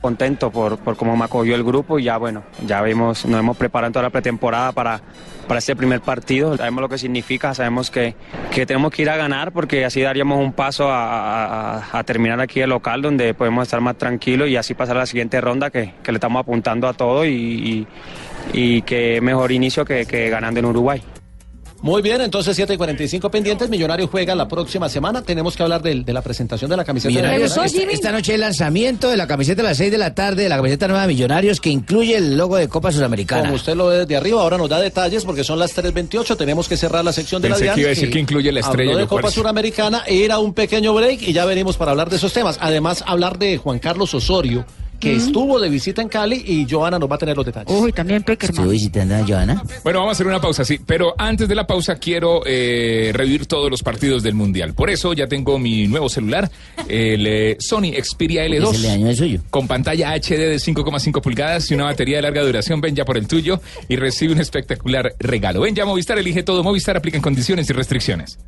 Contento por, por cómo me acogió el grupo y ya bueno, ya vimos, nos hemos preparado en toda la pretemporada para, para este primer partido, sabemos lo que significa, sabemos que, que tenemos que ir a ganar porque así daríamos un paso a, a- terminar aquí el local donde podemos estar más tranquilos y así pasar a la siguiente ronda que, que le estamos apuntando a todo y, y, y mejor inicio que, que ganando en Uruguay. Muy bien, entonces 7 y 45 pendientes. Millonario juega la próxima semana. Tenemos que hablar del- de, la presentación de la camiseta. de Millonarios, Millonarios. esta, esta noche el lanzamiento de la camiseta a las 6 de la tarde, de la camiseta nueva de Millonarios que incluye el logo de Copa Sudamericana. Como usted lo ve desde arriba, ahora nos da detalles porque son las 3.28. Tenemos que cerrar la sección de Pensé la que iba a decir que incluye la estrella, Habló de Copa Suramericana, era un pequeño break y ya venimos para hablar de esos temas. Además, hablar de Juan Carlos Osorio, que estuvo de visita en Cali y Joana nos va a tener los detalles. Uy, también Estuve visitando a Joana. Bueno, vamos a hacer una pausa, sí. Pero antes de la pausa quiero eh, revivir todos los partidos del Mundial. Por eso ya tengo mi nuevo celular, el eh, Sony Xperia L2. Es el año suyo. Con pantalla HD de 5,5 pulgadas y una batería de larga duración. Ven ya por el tuyo y recibe un espectacular regalo. Ven ya Movistar, elige todo. Movistar aplica en condiciones y restricciones.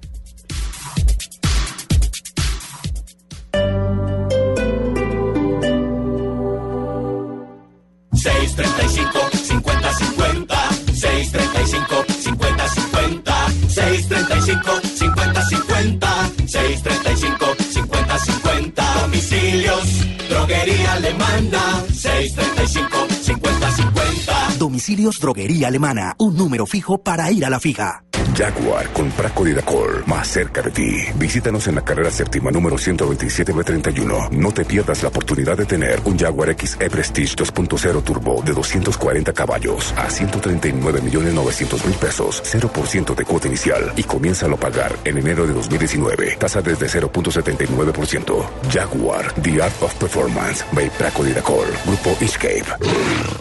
635 50 50 635 50 50 635 50 50 635 50 50 Domicilios Droguería Alemana 635 50 50 Domicilios Droguería Alemana, un número fijo para ir a la fija. Jaguar con Praco Didacol, más cerca de ti. Visítanos en la carrera séptima número 127B31. No te pierdas la oportunidad de tener un Jaguar XE Prestige 2.0 Turbo de 240 caballos a 139 millones 900 mil pesos, 0% de cuota inicial y comiénzalo a pagar en enero de 2019. Tasa desde 0.79%. Jaguar, The Art of Performance, by Praco Didacol, Grupo Inchcape.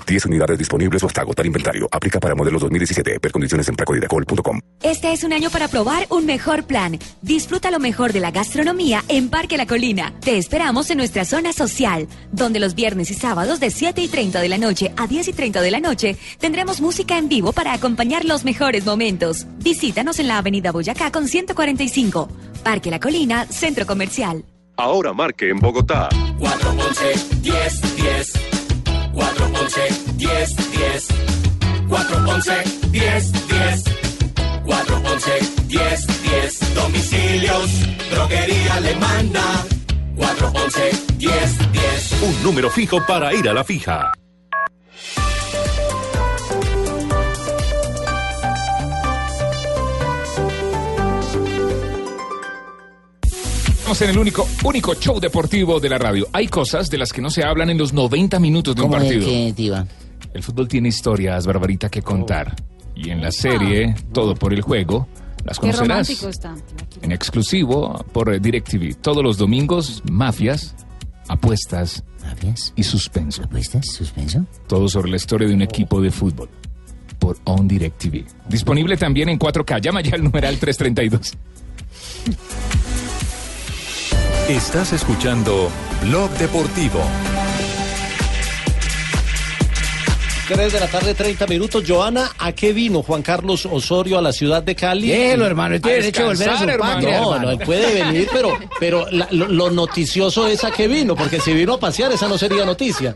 10 unidades disponibles hasta agotar inventario. Aplica para modelos 2017. Ver condiciones en pracodidacol.com. Este es un año para probar un mejor plan. Disfruta lo mejor de la gastronomía en Parque La Colina. Te esperamos en nuestra zona social, donde los viernes y sábados de 7 y 30 de la noche a 10 y 30 de la noche tendremos música en vivo para acompañar los mejores momentos. Visítanos en la Avenida Boyacá con 145. Parque La Colina, Centro Comercial. Ahora marque en Bogotá. 411 10 10 411 10 10 411 10 10 411 10 10 Domicilios Droguería Alemana 411 10 10 Un número fijo para ir a la fija. En el único, único show deportivo de la radio. Hay cosas de las que no se hablan en los 90 minutos de un ¿Cómo de partido. qué? El fútbol tiene historias, Barbarita, que contar. Y en la serie, todo por el juego, las conocerás está. en exclusivo por DirecTV. Todos los domingos, mafias, apuestas y suspenso. ¿Apuestas? ¿Suspenso? Todo sobre la historia de un equipo de fútbol por On DirecTV. Disponible también en 4K. Llama ya al numeral 332. Estás escuchando Blog Deportivo. 3 de la tarde, 30 minutos. Joana, ¿a qué vino Juan Carlos Osorio a la ciudad de Cali? Déjelo, hermano, él tiene A derecho a volver a su descansar, patria, No, hermano. no, puede venir, pero, pero la- lo, lo noticioso es a qué vino, porque si vino a pasear, esa no sería noticia.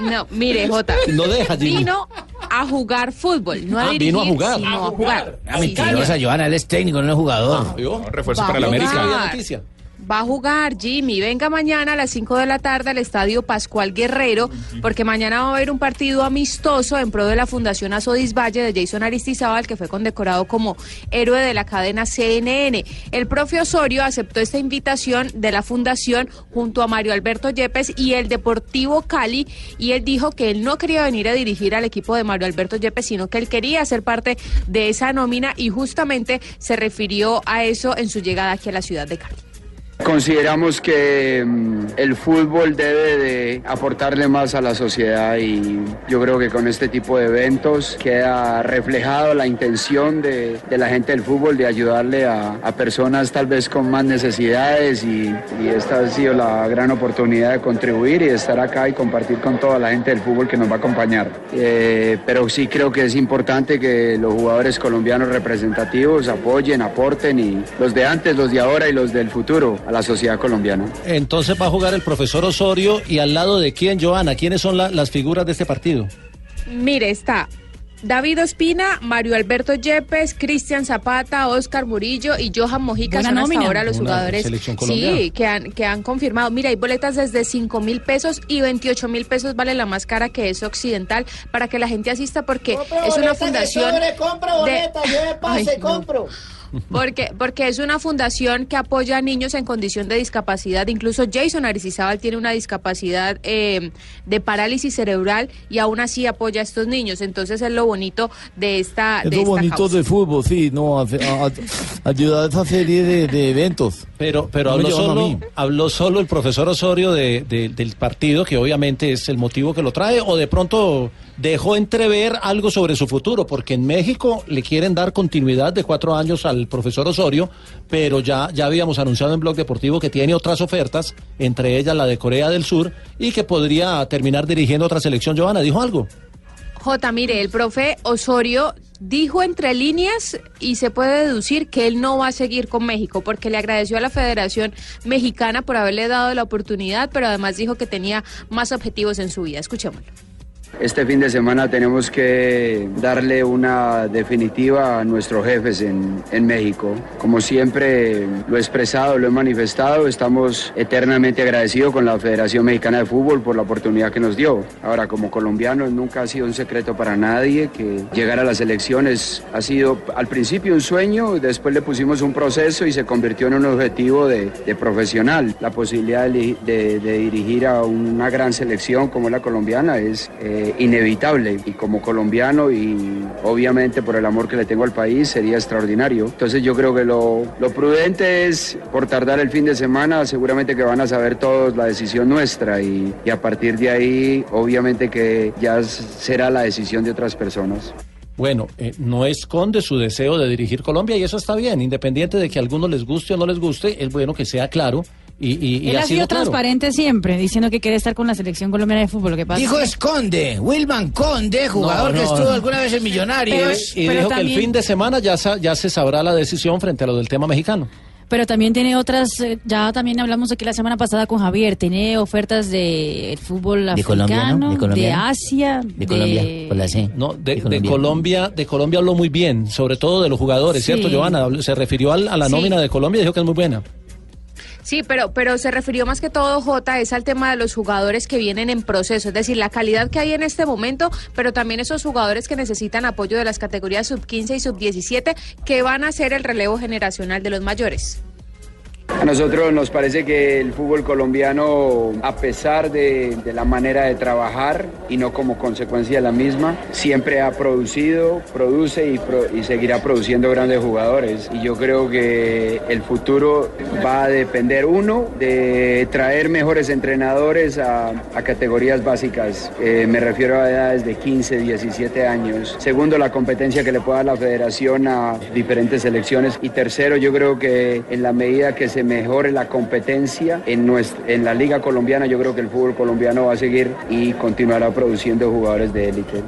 No, mire, Jota. No deja, Jimmy. Vino a jugar fútbol, no a Ah, dirigir, vino a jugar. sino a jugar. Ah, mentirosa, Joana, él es técnico, no es jugador. refuerzo Va para la a América. Va a jugar Jimmy. Venga mañana a las 5 de la tarde al Estadio Pascual Guerrero, porque mañana va a haber un partido amistoso en pro de la Fundación Azodis Valle de Jason Aristizábal, que fue condecorado como héroe de la cadena CNN. El profe Osorio aceptó esta invitación de la Fundación junto a Mario Alberto Yepes y el Deportivo Cali, y él dijo que él no quería venir a dirigir al equipo de Mario Alberto Yepes, sino que él quería ser parte de esa nómina y justamente se refirió a eso en su llegada aquí a la ciudad de Cali. Consideramos que mm, el fútbol debe de aportarle más a la sociedad y yo creo que con este tipo de eventos queda reflejado la intención de, la gente del fútbol de ayudarle a, personas tal vez con más necesidades y, y esta ha sido la gran oportunidad de contribuir y de estar acá y compartir con toda la gente del fútbol que nos va a acompañar. Eh, pero sí creo que es importante que los jugadores colombianos representativos apoyen, aporten y los de antes, los de ahora y los del futuro a la sociedad colombiana. Entonces va a jugar el profesor Osorio y al lado de quién, Joana, ¿quiénes son la- las figuras de este partido? Mire, está David Ospina, Mario Alberto Yepes, Cristian Zapata, Oscar Murillo y Johan Mojica Buena son hasta nómina. ahora los Una jugadores sí, que han, que han confirmado. Mira, hay boletas desde 5 mil pesos y 28 mil pesos vale la más cara que es Occidental para que la gente asista porque es una fundación... compro boleta, lleve pase, compro. Porque, porque es una fundación que apoya a niños en condición de discapacidad. Incluso Jason Aricizábal tiene una discapacidad eh, de parálisis cerebral y aún así apoya a estos niños. Entonces es lo bonito de esta, Es de lo esta bonito causa. del fútbol, sí, no, hace- a- a- ayudar a esa serie de, de eventos. Pero, pero No habló, solo, habló solo el profesor Osorio de- de- del partido, que obviamente es el motivo que lo trae, o de pronto dejó entrever algo sobre su futuro, porque en México le quieren dar continuidad de cuatro años al profesor Osorio, pero ya, ya habíamos anunciado en Blog Deportivo que tiene otras ofertas, entre ellas la de Corea del Sur, y que podría terminar dirigiendo otra selección. Giovanna, ¿dijo algo? J, mire, el profe Osorio dijo entre líneas y se puede deducir que él no va a seguir con México porque le agradeció a la Federación Mexicana por haberle dado la oportunidad, pero además dijo que tenía más objetivos en su vida. Escuchémoslo. Este fin de semana tenemos que darle una definitiva a nuestros jefes en, en México. Como siempre lo he expresado, lo he manifestado, estamos eternamente agradecidos con la Federación Mexicana de Fútbol por la oportunidad que nos dio. Ahora, como colombianos, nunca ha sido un secreto para nadie que llegar a las elecciones ha sido al principio un sueño, después le pusimos un proceso y se convirtió en un objetivo de, de profesional. La posibilidad de, dirigir a una gran selección como la colombiana es eh, inevitable y como colombiano y obviamente por el amor que le tengo al país sería extraordinario. Entonces yo creo que lo, lo prudente es por tardar el fin de semana, seguramente que van a saber todos la decisión nuestra y, y a partir de ahí obviamente que ya será la decisión de otras personas. Bueno, eh, no esconde su deseo de dirigir Colombia y eso está bien, independiente de que a algunos les guste o no les guste, es bueno que sea claro y, y, y Él ha sido sido claro. transparente siempre, diciendo que quiere estar con la selección colombiana de fútbol. Lo que pasa Dijo es que- Esconde, Wilman Conde, jugador No, que no, estuvo no. alguna vez en Millonarios. y dijo que el fin de semana ya, sa- ya se sabrá la decisión frente a lo del tema mexicano. Pero también tiene otras, eh, ya también hablamos aquí la semana pasada con Javier, tiene ofertas de fútbol De Colombia, ¿no? De Colombia, ¿no? Asia, De Colombia, por la C. No, de, de Colombia. Colombia. de Colombia habló muy bien, sobre todo de los jugadores, Sí. ¿cierto? Habló- Se refirió al- a la Sí. nómina de Colombia y dijo que es muy buena. Sí, pero, pero se refirió más que todo, J, es al tema de los jugadores que vienen en proceso, es decir, la calidad que hay en este momento, pero también esos jugadores que necesitan apoyo de las categorías sub 15 y sub 17 que van a ser el relevo generacional de los mayores. A nosotros nos parece que el fútbol colombiano, a pesar de, la manera de trabajar y no como consecuencia de la misma, siempre ha producido, produce y, pro- y seguirá produciendo grandes jugadores. Y yo creo que el futuro va a depender, uno, de traer mejores entrenadores a, categorías básicas. Eh, me refiero a edades de 15, 17 años. Segundo, la competencia que le pueda la federación a diferentes selecciones. Y tercero, yo creo que en la medida que mejore la competencia en, nuestra, en la Liga Colombiana, yo creo que el fútbol colombiano va a seguir y continuará produciendo jugadores de élite.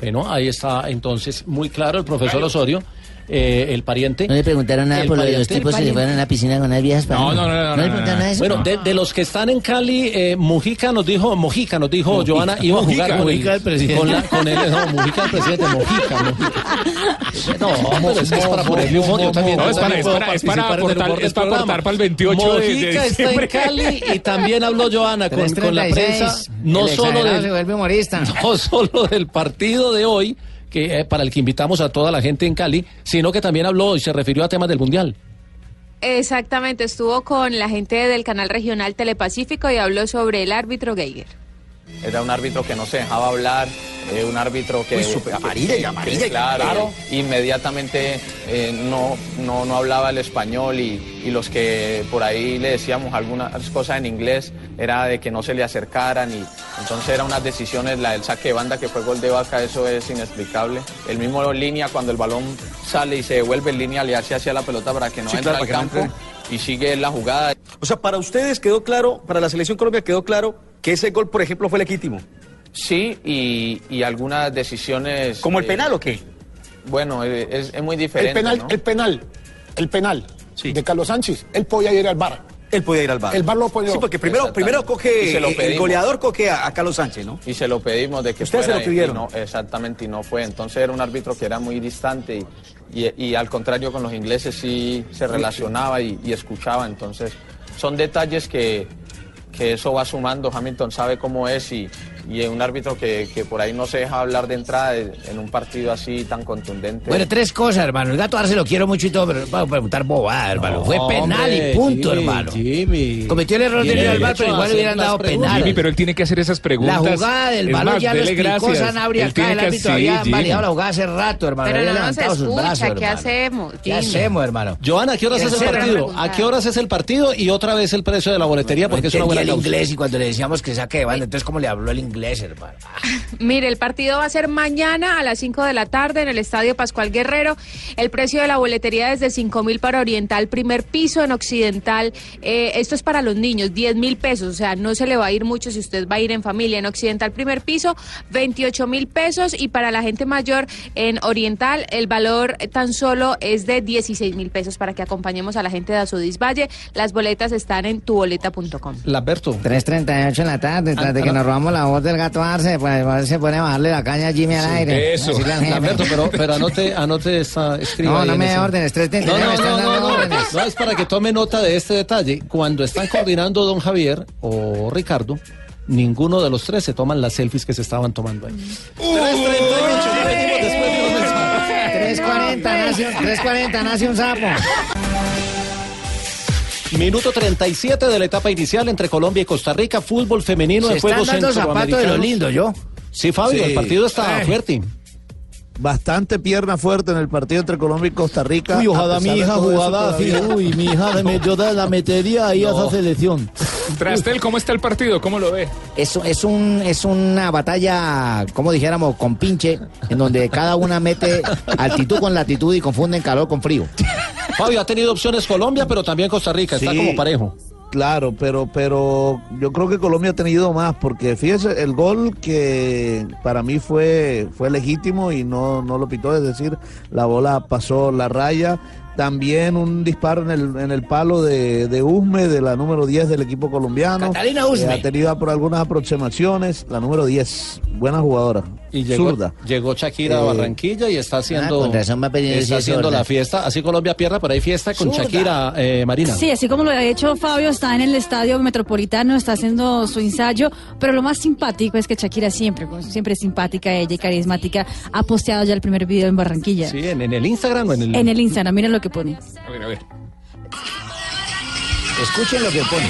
Bueno, ahí está entonces muy claro el profesor Osorio. Eh, el pariente. No le preguntaron nada El por lo de los tipos que se fueron a la piscina con las viejas. para- No, no, no, no, ¿No no, le no, preguntaron nada de eso? Bueno, de, de los que están en Cali, eh, Mujica nos dijo, Mojica nos dijo, Mojica. Joana, iba a jugar Mojica, con, Mojica el presidente. con, la, con el, no, Mujica el presidente, Mojica, Mojica. No, pero es es para ponerle humor, yo también. No, es para- es para- es para aportar- humor del es para programa. aportar para el 28 de- de Mojica está en. Cali y también habló Joana con, con la 336. prensa, no solo del, se vuelve humorista. no solo del partido de hoy, que eh, para el que invitamos a toda la gente en Cali, sino que también habló y se refirió a temas del Mundial. Exactamente, estuvo con la gente del canal regional Telepacífico y habló sobre el árbitro Geiger. Era un árbitro que no se dejaba hablar, eh, un árbitro que... Uy, amarilla y que- amarilla, claro, claro. inmediatamente eh, no, no, no hablaba el español y, y los que por ahí le decíamos algunas cosas en inglés era de que no se le acercaran y entonces eran unas decisiones, la del saque de banda que fue gol de vaca, eso es inexplicable. El mismo línea cuando el balón sale y se devuelve en línea le hace hacia la pelota para que no Sí, entre claro, al no campo y sigue la jugada. O sea, para ustedes quedó claro, para la selección Colombia quedó claro que ese gol, por ejemplo, fue legítimo. Sí, y, y algunas decisiones... ¿Como el eh, penal o qué? Bueno, eh, es, es muy diferente. El penal, ¿no? el penal, el penal de Carlos Sánchez, él podía ir al bar. Él podía ir al bar. El bar lo podía. Sí, porque primero, primero coge, lo el goleador coge a, a Carlos Sánchez, ¿no? Y se lo pedimos de que Ustedes se lo y- pidieron. y no, exactamente, y no fue. Entonces era un árbitro que era muy distante y, y- y al contrario con los ingleses sí se relacionaba y, y escuchaba. Entonces son detalles que, que eso va sumando. Hamilton sabe cómo es y, y un árbitro que, que por ahí no se deja hablar de entrada en un partido así tan contundente. Bueno, tres cosas, hermano. El gato Arce lo quiero mucho y todo, pero vamos a preguntar bobada, hermano. Fue penal y punto, Jimmy, hermano. Jimmy. Cometió el error de ir al bar, pero igual hacer hubieran dado preguntas. penal. Jimmy, pero él tiene que hacer esas La preguntas. jugada del balón ya lo explicó gracias. Sanabria Él acá. El que- árbitro sí, había Jimmy. validado la jugada hace rato, hermano. Pero había no sus escucha, brazos, ¿qué hermano. hacemos? ¿Qué hacemos, hermano? Joana, ¿a qué horas es el partido? ¿A qué horas es el partido? Y otra vez el precio de la boletería, porque es una buena inglés y cuando le decíamos que saque de banda, entonces cómo le habló el inglés, hermano. Mire, el partido va a ser mañana a las 5 de la tarde en el Estadio Pascual Guerrero. El precio de la boletería es de 5 mil para Oriental, primer piso en Occidental. eh, esto es para los niños, 10 mil pesos. O sea, no se le va a ir mucho si usted va a ir en familia. En Occidental, primer piso, 28 mil pesos. Y para la gente mayor en Oriental, el valor tan solo es de 16 mil pesos para que acompañemos a la gente de Azudis Valle. Las boletas están en tuboleta.com. Lamberto. 3.38 en la tarde, tras de que nos robamos la voz del gato Arce, pues se pone a bajarle la caña a Jimmy al aire. Eso. Lamberto, pero, pero anote, anote esta, escriba No, no me órdenes, 3.39 No, no, no, no, no, órdenes. no, es para que tome nota de este detalle. Cuando están coordinando don Javier o Ricardo, ninguno de los tres se toman las selfies que se estaban tomando ahí. 3.40, nace, un- 3.40, nace un sapo. Minuto 37 de la etapa inicial entre Colombia y Costa Rica, fútbol femenino Se de Juegos están dando zapatos de lo lindo, yo. Sí, Fabio, Sí. el partido está Eh. fuerte. Bastante pierna fuerte en el partido entre Colombia y Costa Rica. Uy, ojalá mi de hija jugara así. Uy, mi hija metió de la metería ahí a esa selección. Trastel, ¿cómo está el partido? ¿Cómo lo ve? Es, es, un, es una batalla, como dijéramos, con pinche, en donde cada una mete altitud con latitud y confunden calor con frío. Fabio, ha tenido opciones Colombia, pero también Costa Rica. Está Sí. como parejo. Claro, pero, pero yo creo que Colombia ha tenido más, porque fíjese, el gol que para mí fue, fue legítimo y no, no lo pitó, es decir, la bola pasó la raya. También un disparo en el, en el palo de, de Usme, de la número 10 del equipo colombiano. Catalina Usme. que ha tenido por algunas aproximaciones, la número 10, buena jugadora, Y llegó, zurda. llegó Shakira a Eh, Barranquilla y está haciendo, Ah, razón está haciendo la fiesta. Así Colombia pierda, pero hay fiesta con Zurda. Shakira, eh, Marina. Sí, así como lo ha hecho Fabio, está en el estadio metropolitano, está haciendo su ensayo, pero lo más simpático es que Shakira siempre, pues, siempre es simpática ella y carismática, ha posteado ya el primer video en Barranquilla. Sí, en, en el Instagram o en el... En el Instagram, miren lo que pone. A ver, a ver. Escuchen lo que pone.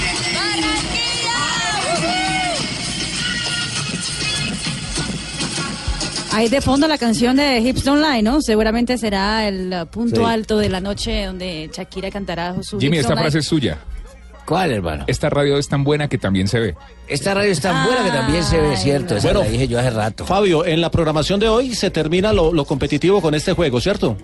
Ahí de fondo la canción de Hips Don't Lie, ¿no? Seguramente será el punto Sí. alto de la noche donde Shakira cantará su Jimmy, Hips esta frase es suya. ¿Cuál, hermano? Esta radio es tan buena que también se ve. Esta radio es tan buena que también se ve, cierto. Esa Bueno, la dije yo hace rato. Fabio, en la programación de hoy se termina lo, lo competitivo con este juego, ¿cierto?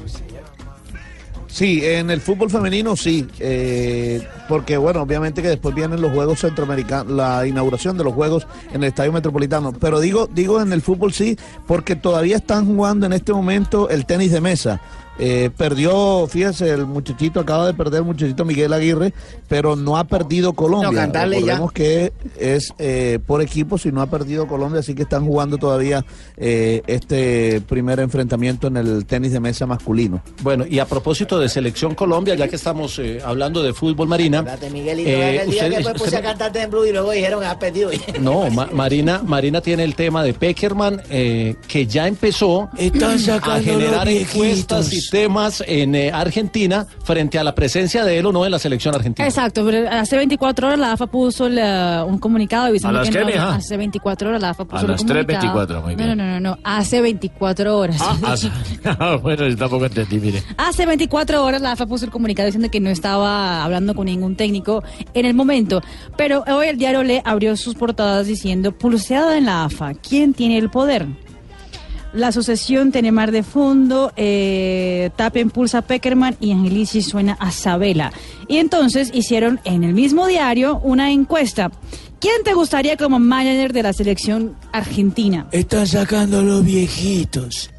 Sí, en el fútbol femenino sí, eh, porque bueno, obviamente que después vienen los Juegos Centroamericanos, la inauguración de los Juegos en el Estadio Metropolitano, pero digo, digo en el fútbol sí, porque todavía están jugando en este momento el tenis de mesa. Eh, perdió, fíjese, el muchachito acaba de perder el muchachito Miguel Aguirre, pero no ha perdido Colombia. No, cantarle ya. Recordemos que es eh, por equipo, si no ha perdido Colombia, así que están jugando todavía eh, este primer enfrentamiento en el tenis de mesa masculino. Bueno, y a propósito de Selección Colombia, ya que estamos eh, hablando de fútbol marina. Espérate, Miguelito, el día usted- que puse usted- a cantarte en Blue y luego dijeron que has perdido. No, Ma- Marina, Marina tiene el tema de Peckerman, eh, que ya empezó Están a generar encuestas y temas en eh, Argentina frente a la presencia de él o no en la selección argentina. Exacto, pero hace 24 horas la AFA puso la- un comunicado avisando ¿A las que qué, no, mija? hace 24 horas la AFA puso A un las comunicado. 3:24, muy bien. No, no, no, no, hace 24 horas. Ah, bueno, yo tampoco entendí, mire. Hace 24 horas la AFA puso el comunicado diciendo que no estaba hablando con ningún técnico en el momento. Pero hoy el diario Le abrió sus portadas diciendo, pulseada en la AFA, ¿quién tiene el poder? La asociación tiene mar de fondo, eh, Tapen pulsa a Peckerman y Angelici suena a Sabela. Y entonces hicieron en el mismo diario una encuesta. ¿Quién te gustaría como manager de la selección argentina? Están sacando los viejitos.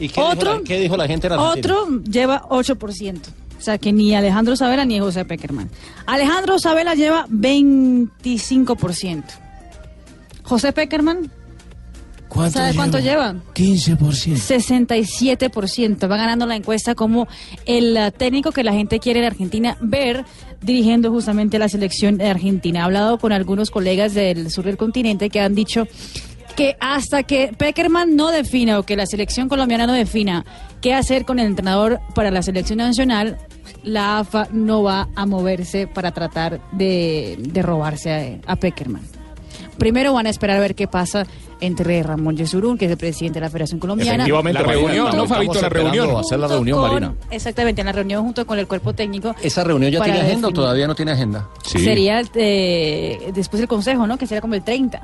¿Y qué, Otro- dijo la, qué dijo la gente en Argentina? Otro lleva 8%. O sea que ni Alejandro Sabela ni José Peckerman. Alejandro Sabela lleva 25%. José Peckerman, ¿Cuánto ¿sabe cuánto lleva? 15%. 67%. Va ganando la encuesta como el eh, técnico que la gente quiere en Argentina ver dirigiendo justamente la selección de Argentina. He hablado con algunos colegas del sur del continente que han dicho que hasta que Peckerman no defina o que la selección colombiana no defina qué hacer con el entrenador para la selección nacional, la AFA no va a moverse para tratar de, de robarse a, a Peckerman. Primero van a esperar a ver qué pasa entre Ramón Yesurún, que es el presidente de la Federación Colombiana. Efectivamente, la reunión, ¿no, Fabito? La reunión. hacer la junto reunión, con- Marina. Exactamente, en la reunión junto con el cuerpo técnico. ¿Esa reunión ya tiene agenda o todavía no tiene agenda? Sería eh, después del consejo, ¿no? Que será como el 30.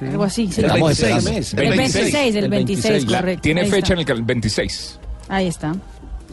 Algo así. sí. Estamos El esperando. 26, el 26, el 26, correcto. Tiene Ahí fecha está. en el cal- 26. Ahí está.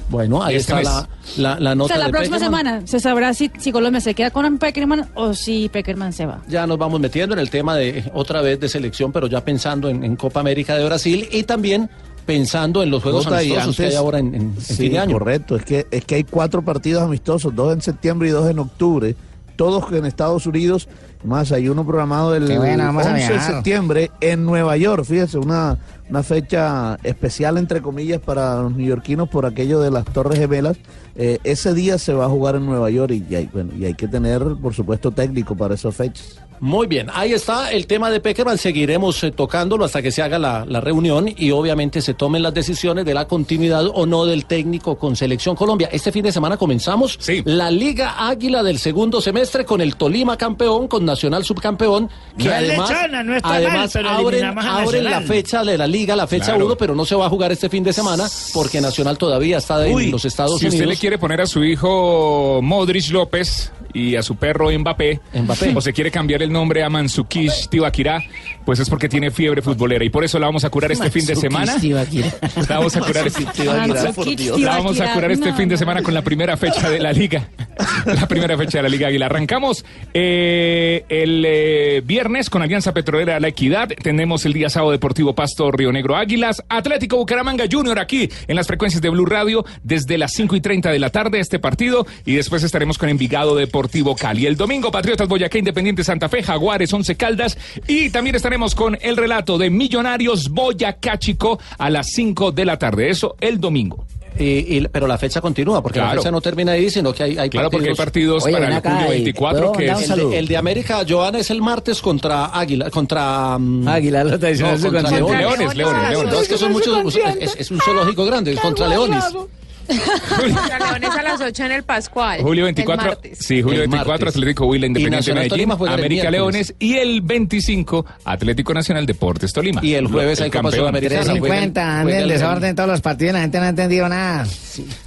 Bueno, ahí Este está la, la, la O nota sea, la de próxima Peckerman. semana se sabrá si, si Colombia se queda con Peckerman o si Peckerman se va. Ya nos vamos metiendo en el tema de otra vez de selección, pero ya pensando en, en Copa América de Brasil y también pensando en los juegos Jota, amistosos que hay ahora en, en- en Sí, fin de año. correcto. Es que, es que hay cuatro partidos amistosos, dos en septiembre y dos en octubre, todos en Estados Unidos. Más hay uno programado el Qué bueno, vamos a 11 de septiembre en Nueva York. Fíjese, una, una fecha especial, entre comillas, para los neoyorquinos por aquello de las Torres Gemelas. Eh, ese día se va a jugar en Nueva York y hay, bueno, y hay que tener, por supuesto, técnico para esas fechas. Muy bien, ahí está el tema de Peckerman. Seguiremos eh, tocándolo hasta que se haga la, la reunión y obviamente se tomen las decisiones de la continuidad o no del técnico con Selección Colombia. Este fin de semana comenzamos la Liga Águila del segundo semestre con el Tolima campeón, con Nacional subcampeón, que No además, lechona, no mal, abren, la fecha de la Liga, la fecha Claro. 1, pero no se va a jugar este fin de semana porque Nacional todavía está en Uy, los Estados si Unidos. usted le quiere poner a su hijo Modric López y a su perro Mbappé, o se quiere cambiar el nombre a Mansukish Tibaquirá, pues es porque tiene fiebre futbolera y por eso la vamos a curar este fin de semana. La vamos a curar este, la vamos a curar este fin de semana con la primera fecha de la liga. La primera fecha de la Liga Águila. Arrancamos eh, el eh, viernes con Alianza Petrolera La Equidad. Tenemos el día sábado Deportivo Pasto Río Negro Águilas. Atlético Bucaramanga Junior aquí en las frecuencias de Blue Radio desde las 5 y 30 de la tarde este partido. Y después estaremos con Envigado Deportivo Cali. El domingo Patriotas Boyacá Independiente Santa Fe, Jaguares Once Caldas. Y también estaremos con el relato de Millonarios Boyacá Chico a las 5 de la tarde. Eso el domingo. Y- y- pero la fecha continúa, porque la fecha no termina ahí, sino que hay, hay Claro, porque hay partidos para el julio 24 que es... el, de, el de América, Joana, es el martes contra Águila, contra... Águila, lo tradicional se contra consiente. Leones. Leones, Leones, Leones. No, es que son muchos, es, es un zoológico grande, es contra Leones. Leones a las 8 en el Pascual. Julio el 24, martes. sí, julio El 24, martes. Atlético Huila, Independiente Nacional Medellín, el América. Leones y el 25, Atlético Nacional Deportes Tolima. Y el jueves hay Copa campeón. Sudamericana. 350, anda el desorden todos los partidos, la gente no ha entendido nada.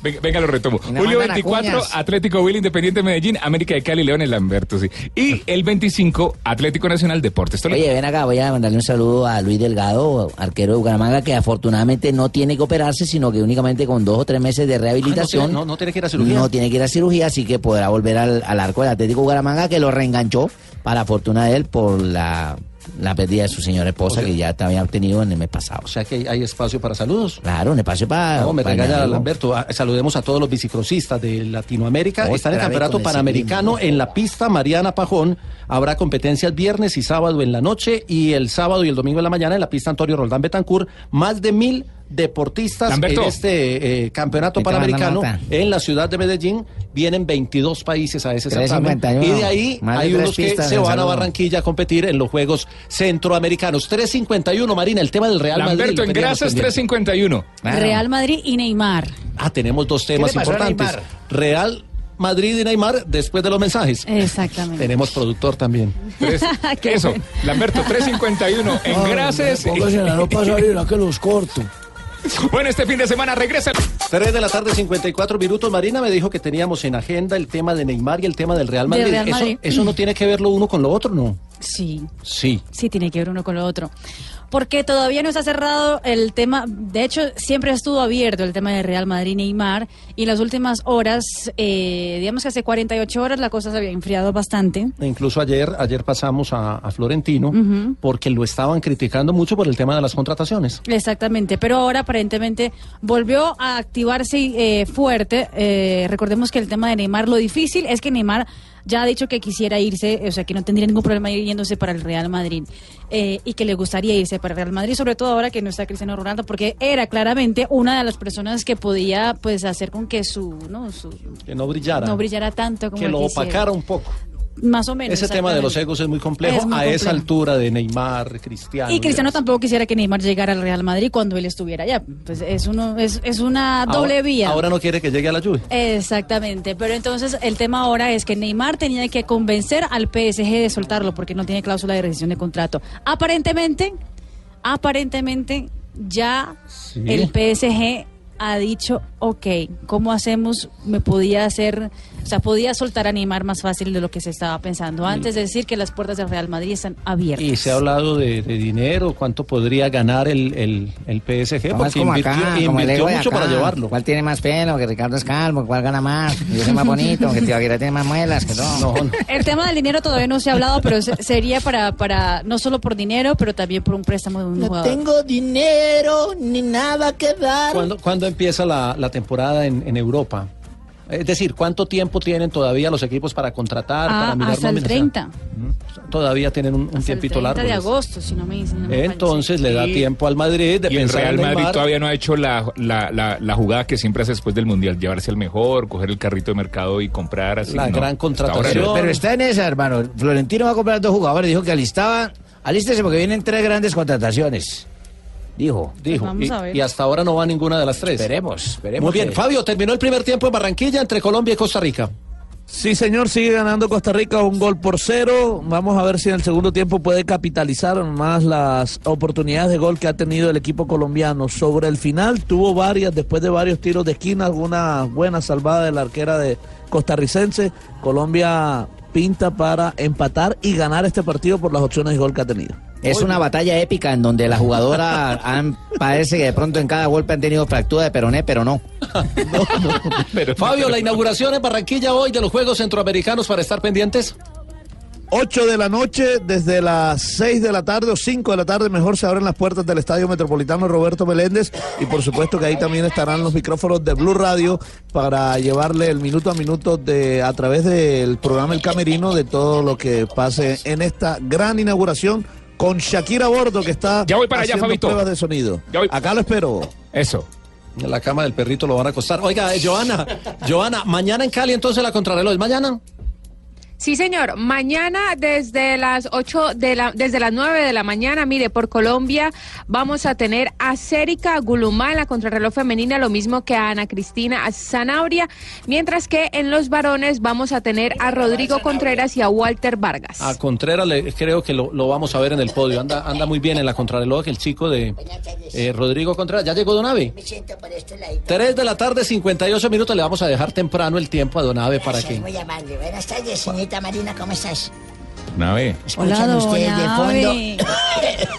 Venga, venga, lo retomo. No Julio mandan 24, acuñas. Atlético Huila, Independiente Medellín, América de Cali, Leones, Lamberto, sí. Y el 25, Atlético Nacional Deportes Tolima. Oye, ven acá, voy a mandarle un saludo a Luis Delgado, arquero de Bucaramanga, que afortunadamente no tiene que operarse, sino que únicamente con dos o tres meses meses de rehabilitación. Ah, no tiene- no- no tiene que ir a cirugía. No tiene que ir a cirugía, así que podrá volver al, al arco del Atlético Bucaramanga, que lo reenganchó para fortuna de él por la, la pérdida de su señora esposa, que ya había obtenido en el mes pasado. O sea que hay, hay espacio para saludos. Claro, un espacio para. No, me para regaña Lamberto. Lamberto. Ah, Saludemos a todos los bicicrocistas de Latinoamérica. Otra Están en el Campeonato Panamericano en la pista Mariana Pajón. Habrá competencias viernes y sábado en la noche y el sábado y el domingo en la mañana en la pista Antonio Roldán Betancourt. Más de mil deportistas Lamberto. en este eh, Campeonato Panamericano en la ciudad de Medellín. Vienen 22 países a ese certamen. 351. Y de ahí Más hay unos que se van a. Barranquilla a competir en los Juegos Centroamericanos. 351, Marina, el tema del Real Madrid. Lamberto, en grasas pendiente. 351. Real Madrid y Neymar. Ah, tenemos dos temas importantes. Real Madrid y Neymar después de los mensajes. Exactamente. Tenemos productor también. Tres- Qué eso, bueno. Lamberto 351 en grasas. Póngase la ropa a salir, a que los corto. Bueno, este fin de semana regresa. 3 de la tarde, 54 minutos. Marina me dijo que teníamos en agenda el tema de Neymar y el tema del Real Del Madrid. Eso, no tiene que ver lo uno con lo otro, ¿no? Sí. Sí. Sí, tiene que ver uno con lo otro. Porque todavía no está cerrado el tema, de hecho siempre estuvo abierto el tema de Real Madrid Neymar y en las últimas horas, eh, digamos que hace 48 horas la cosa se había enfriado bastante. E Incluso ayer, ayer pasamos a, a Florentino porque lo estaban criticando mucho por el tema de las contrataciones. Exactamente, pero ahora aparentemente volvió a activarse eh, fuerte. Eh, recordemos que el tema de Neymar, lo difícil es que Neymar ya ha dicho que quisiera irse, o sea, que no tendría ningún problema ir yéndose para el Real Madrid eh, y que le gustaría irse para el Real Madrid, sobre todo ahora que no está Cristiano Ronaldo, porque era claramente una de las personas que podía pues hacer con que su no, su, Que no brillara. no brillara tanto como que lo quisiera. opacara un poco. Más o menos. Ese tema de los egos es muy complejo Es muy a esa altura de Neymar, Cristiano. Y Cristiano tampoco quisiera que Neymar llegara al Real Madrid cuando él estuviera allá. Pues es uno es, es una doble Ahora- vía. Ahora no quiere que llegue a la lluvia. Exactamente, pero entonces el tema ahora es que Neymar tenía que convencer al PSG de soltarlo porque no tiene cláusula de rescisión de contrato. Aparentemente, aparentemente ya el PSG ha dicho, ok, ¿cómo hacemos? Me podía hacer, o sea, podía soltar a Neymar más fácil de lo que se estaba pensando antes de decir que las puertas del Real Madrid están abiertas. Y se ha hablado de, de dinero, cuánto podría ganar el, el, el PSG, No, porque invirtió, acá, invirtió mucho acá. para llevarlo. ¿Cuál tiene más pelo? Que Ricardo es calvo, ¿cuál gana más? Yo soy más bonito, que Tibaguira tiene más muelas, que no. El tema del dinero todavía no se ha hablado, pero se- sería para, para no solo por dinero, pero también por un préstamo de un No jugador. tengo dinero ni nada que dar. ¿Cuándo, cuándo empieza la, la temporada en, en Europa? Es decir, ¿cuánto tiempo tienen todavía los equipos para contratar, Ah, para mirar hasta el nóminas? 30. Todavía tienen un, un Hasta el tiempito 30 largo. de agosto, si no me si no me Entonces le da Y- tiempo al Madrid de Y el Real en Madrid Neymar. todavía no ha hecho la, la, la, la jugada que siempre hace después del Mundial, llevarse al mejor, coger el carrito de mercado y comprar así. La no. gran contratación. ahora. Pero está en esa, hermano. Florentino va a comprar dos jugadores. Dijo que alistaba. Alístese porque vienen tres grandes contrataciones. Dijo. Dijo. Vamos y, a ver. y hasta ahora no va ninguna de las tres. Esperemos, esperemos. Muy bien, que- Fabio, terminó el primer tiempo en Barranquilla entre Colombia y Costa Rica. Sí, señor, sigue ganando Costa Rica un gol por cero. Vamos a ver si en el segundo tiempo puede capitalizar más las oportunidades de gol que ha tenido el equipo colombiano. Sobre el final tuvo varias, después de varios tiros de esquina, alguna buena salvada de la arquera de costarricense. Colombia pinta para empatar y ganar este partido por las opciones de gol que ha tenido. Es una batalla épica en donde la jugadora han, parece que de pronto en cada golpe han tenido fractura de peroné, pero no. Fabio, la inauguración en Barranquilla hoy de los Juegos Centroamericanos para estar pendientes. 8 de la noche, desde las 6 de la tarde o 5 de la tarde, mejor se abren las puertas del Estadio Metropolitano Roberto Meléndez y por supuesto que ahí también estarán los micrófonos de Blue Radio para llevarle el minuto a minuto de a través del programa El Camerino de todo lo que pase en esta gran inauguración con Shakira a bordo que está Ya voy para allá, haciendo Fabito. pruebas de sonido. Acá lo espero. Eso. En la cama del perrito lo van a acostar. Oiga, eh, Joana, Joana, mañana en Cali entonces la contrarreloj. ¿Es mañana? Sí, señor. Mañana desde las 8 de la desde las 9 de la mañana, mire, por Colombia vamos a tener a Cérica Gulumá en la contrarreloj femenina, lo mismo que a Ana Cristina Zanabria, mientras que en los varones vamos a tener a Rodrigo Contreras y a Walter Vargas. A Contreras le, creo que lo, lo vamos a ver en el podio. Anda, anda muy bien en la contrarreloj el chico de eh, Rodrigo Contreras. ¿Ya llegó Donave? Me siento por este ladito. 3 de la tarde, 58 minutos. Le vamos a dejar temprano el tiempo a Donave para que... muy amable. Buenas tardes, señorita Marina, ¿cómo estás? Nave. ¿Escuchan ustedes de fondo?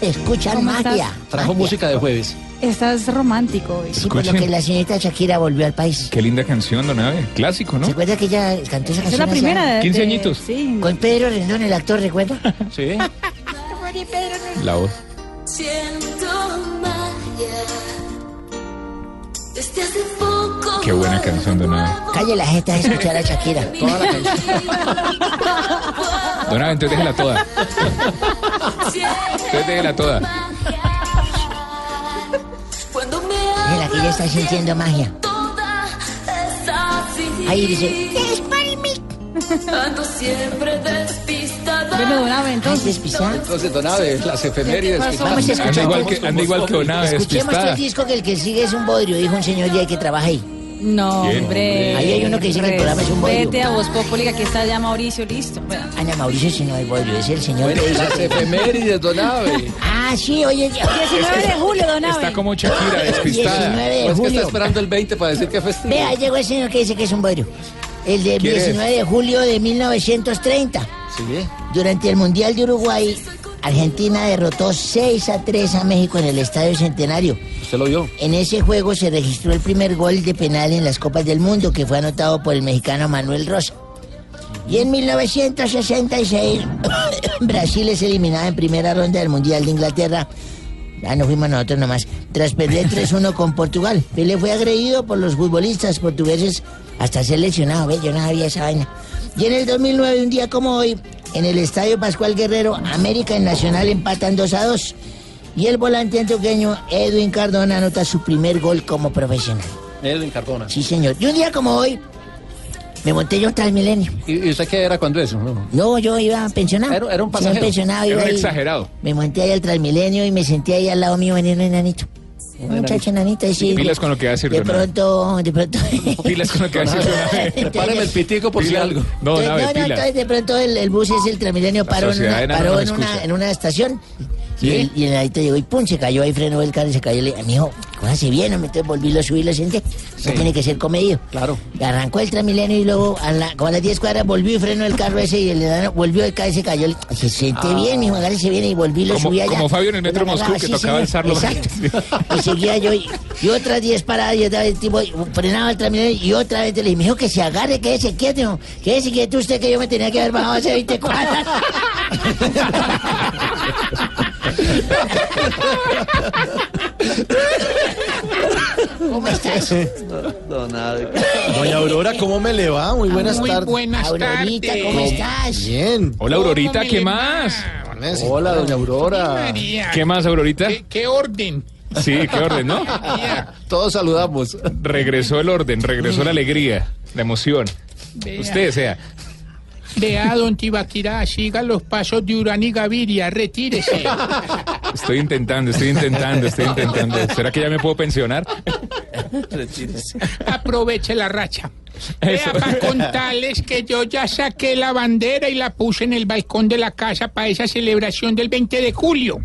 Escuchan magia. Trajo música de jueves. Estás romántico. hoy. Sí, por lo que la señorita Shakira volvió al país. Qué linda canción, don Abe. Clásico, ¿no? ¿Se acuerda que ella cantó esa Esa canción? es la primera. de- 15 de- añitos. Sí. Con Pedro Rendón, el actor, ¿recuerda? Sí. La voz. Siento magia. Desde hace poco. Qué buena canción, don Abe. Calle la jeta de escuchar a Shakira. Toda la canción. Don Abe, entonces déjela toda. Entonces déjela toda. Cuando me Mira, que ella está sintiendo magia. Ahí dice, Ando siempre despistada. Deme don Abe, entonces. despistada. Entonces, Don Abe, las efemérides. pasó? Vamos a escuchar Anda igual que, anda igual que don Abe, Escuchemos todo despistada. el disco que el que sigue es un bodrio, dijo un señor ya que trabaja ahí. No, ¿Quién? hombre. Ahí hay uno que dice que el programa es un bodrio. Vete a Voz Populi, que aquí está ya Mauricio, listo. Bueno. Ana Mauricio, si no hay bodrio, es el señor. Bueno, y las efemérides, Don Abe. Ah, sí, oye. 19 de julio, don Abe. Está como Shakira, 19 despistada. de Pues que está julio. esperando el 20 para decir que es festivo. Vea, llegó el señor que dice que es un bodrio. El de ¿Quién es? 19 de julio de 1930. Sí. Durante el Mundial de Uruguay, Argentina derrotó 6 a 3 a México en el Estadio Centenario. Usted lo vio. En ese juego se registró el primer gol de penal en las Copas del Mundo, que fue anotado por el mexicano Manuel Rosa. Y en 1966, Brasil es eliminada en primera ronda del Mundial de Inglaterra. Ya no fuimos nosotros nomás. Tras perder 3-1 con Portugal. Pelé fue agredido por los futbolistas portugueses hasta ser lesionado. ¿Ve? Yo no sabía esa vaina. Y en el 2009, un día como hoy, en el Estadio Pascual Guerrero, América y Nacional empatan 2 a 2. Y el volante antioqueño Edwin Cardona anota su primer gol como profesional. Edwin Cardona. Sí, señor. Y un día como hoy, me monté yo tras milenio. ¿Y usted qué era cuando eso? No. No, yo iba pensionado. Era- era un Iba pasajero. pensionado, Era iba un ahí. exagerado. Me monté ahí al Transmilenio y me senté ahí al lado mío venir un enanito. Un muchacho enanito, sí. Pilas con lo que va a decir De pronto, de pronto. Pilas con lo que va a decir. Prepáreme el pitico por si algo. No, no, no, entonces de pronto el, el bus es el Transmilenio paró, en una, enana paró no en, una, escucha. en una estación. ¿Sí? Y el, y el llegó y pum, se cayó ahí, frenó el carro y se cayó. Le dije, mijo, cójase bien, hombre. Entonces volví, lo subí, lo senté. Sí. No tiene que ser comedido. Claro. Y arrancó el Transmilenio y luego, a la, como a las 10 cuadras, volvió y frenó el carro ese y el enano volvió a y se cayó. Se siente bien, mijo, agárrese bien y volví, lo Ah. Como- subí allá. como Fabio en el metro Moscú, que sí, tocaba alzarlo. Exacto. Y seguía yo y, y otras 10 paradas y otra vez tipo frenaba el Transmilenio y otra vez le dije, mijo, que se agarre, quédese quieto, quédese quieto usted que yo me tenía que haber bajado hace 20 cuadras. ¿Cómo estás? Abe. Doña Aurora, ¿cómo me le va? Muy buenas Muy tardes. buenas Aurorita, tardes. ¿cómo estás? Bien. Hola, Aurorita, ¿qué más? Hola, doña Aurora. María, ¿Qué más, Aurorita? ¿Qué, qué orden? Sí, qué orden, ¿no? Todos saludamos. Regresó el orden, regresó la alegría, la emoción. Usted, sea. Vea, don Tibaquirá, siga los pasos de Urán y Gaviria, retírese. Estoy intentando, estoy intentando, estoy intentando. ¿Será que ya me puedo pensionar? Aproveche la racha. Vea, para contarles que yo ya saqué la bandera y la puse en el balcón de la casa para esa celebración del 20 de julio.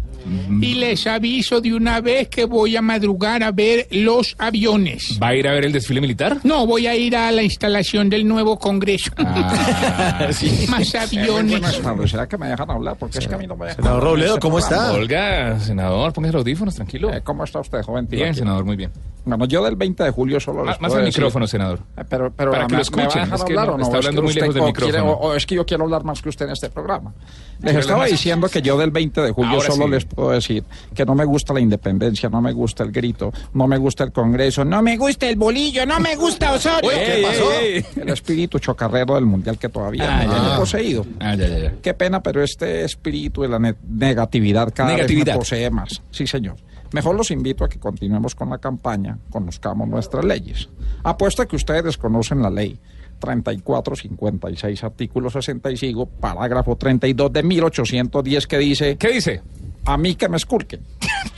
Y les aviso de una vez que voy a madrugar a ver los aviones. ¿Va a ir a ver el desfile militar? No, voy a ir a la instalación del nuevo Congreso. Ah, Más aviones. ¿Será que me dejan hablar? Porque es que a mí no me dejan Senador Robledo, este ¿cómo está? Olga, senador, póngase los audífonos, tranquilo. Eh, ¿Cómo está usted, joven? Bien, senador, muy bien. Bueno, yo del 20 de julio solo les Más, al decir- micrófono, senador. Eh, Pero, pero Para que ¿me- lo ¿me escuchen, dejar es que hablar no, o no? está ¿Es que hablando muy lejos del quiere- micrófono. o, o es que yo quiero hablar más que usted en este programa. Les ¿Quiere estaba diciendo que yo del 20 de julio Ahora solo sí. les puedo decir que no me gusta la independencia, no me gusta el grito, no me gusta el Congreso, no me gusta el bolillo, no me gusta Osorio. Uy, ¿qué Ey, pasó? ey, ey. El espíritu chocarrero del mundial que todavía Ah, ya, tiene ya. poseído. Ah, ya. Qué pena, pero este espíritu de la ne- negatividad cada Negatividad. vez me posee más. Sí, señor. Mejor los invito a que continuemos con la campaña, conozcamos nuestras leyes. Apuesto a que ustedes desconocen la ley 34, 56, artículo 65, parágrafo 32 de 1810 que dice... ¿Qué dice? A mí que me esculquen.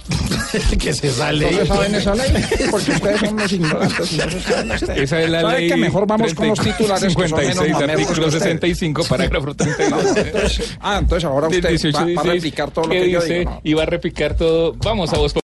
que se sale. ¿No se saben esa ley? Porque ustedes son unos ignorantes y no se saben ley. Esa es la ¿Saben ley. que mejor vamos con los 34, titulares que son menos 56, artículo ustedes? 65, parágrafo No, 32. entonces- ah, entonces ahora usted va, va a replicar todo lo ¿Qué que yo dice? digo. ¿no? Y va a replicar todo. Vamos a vos.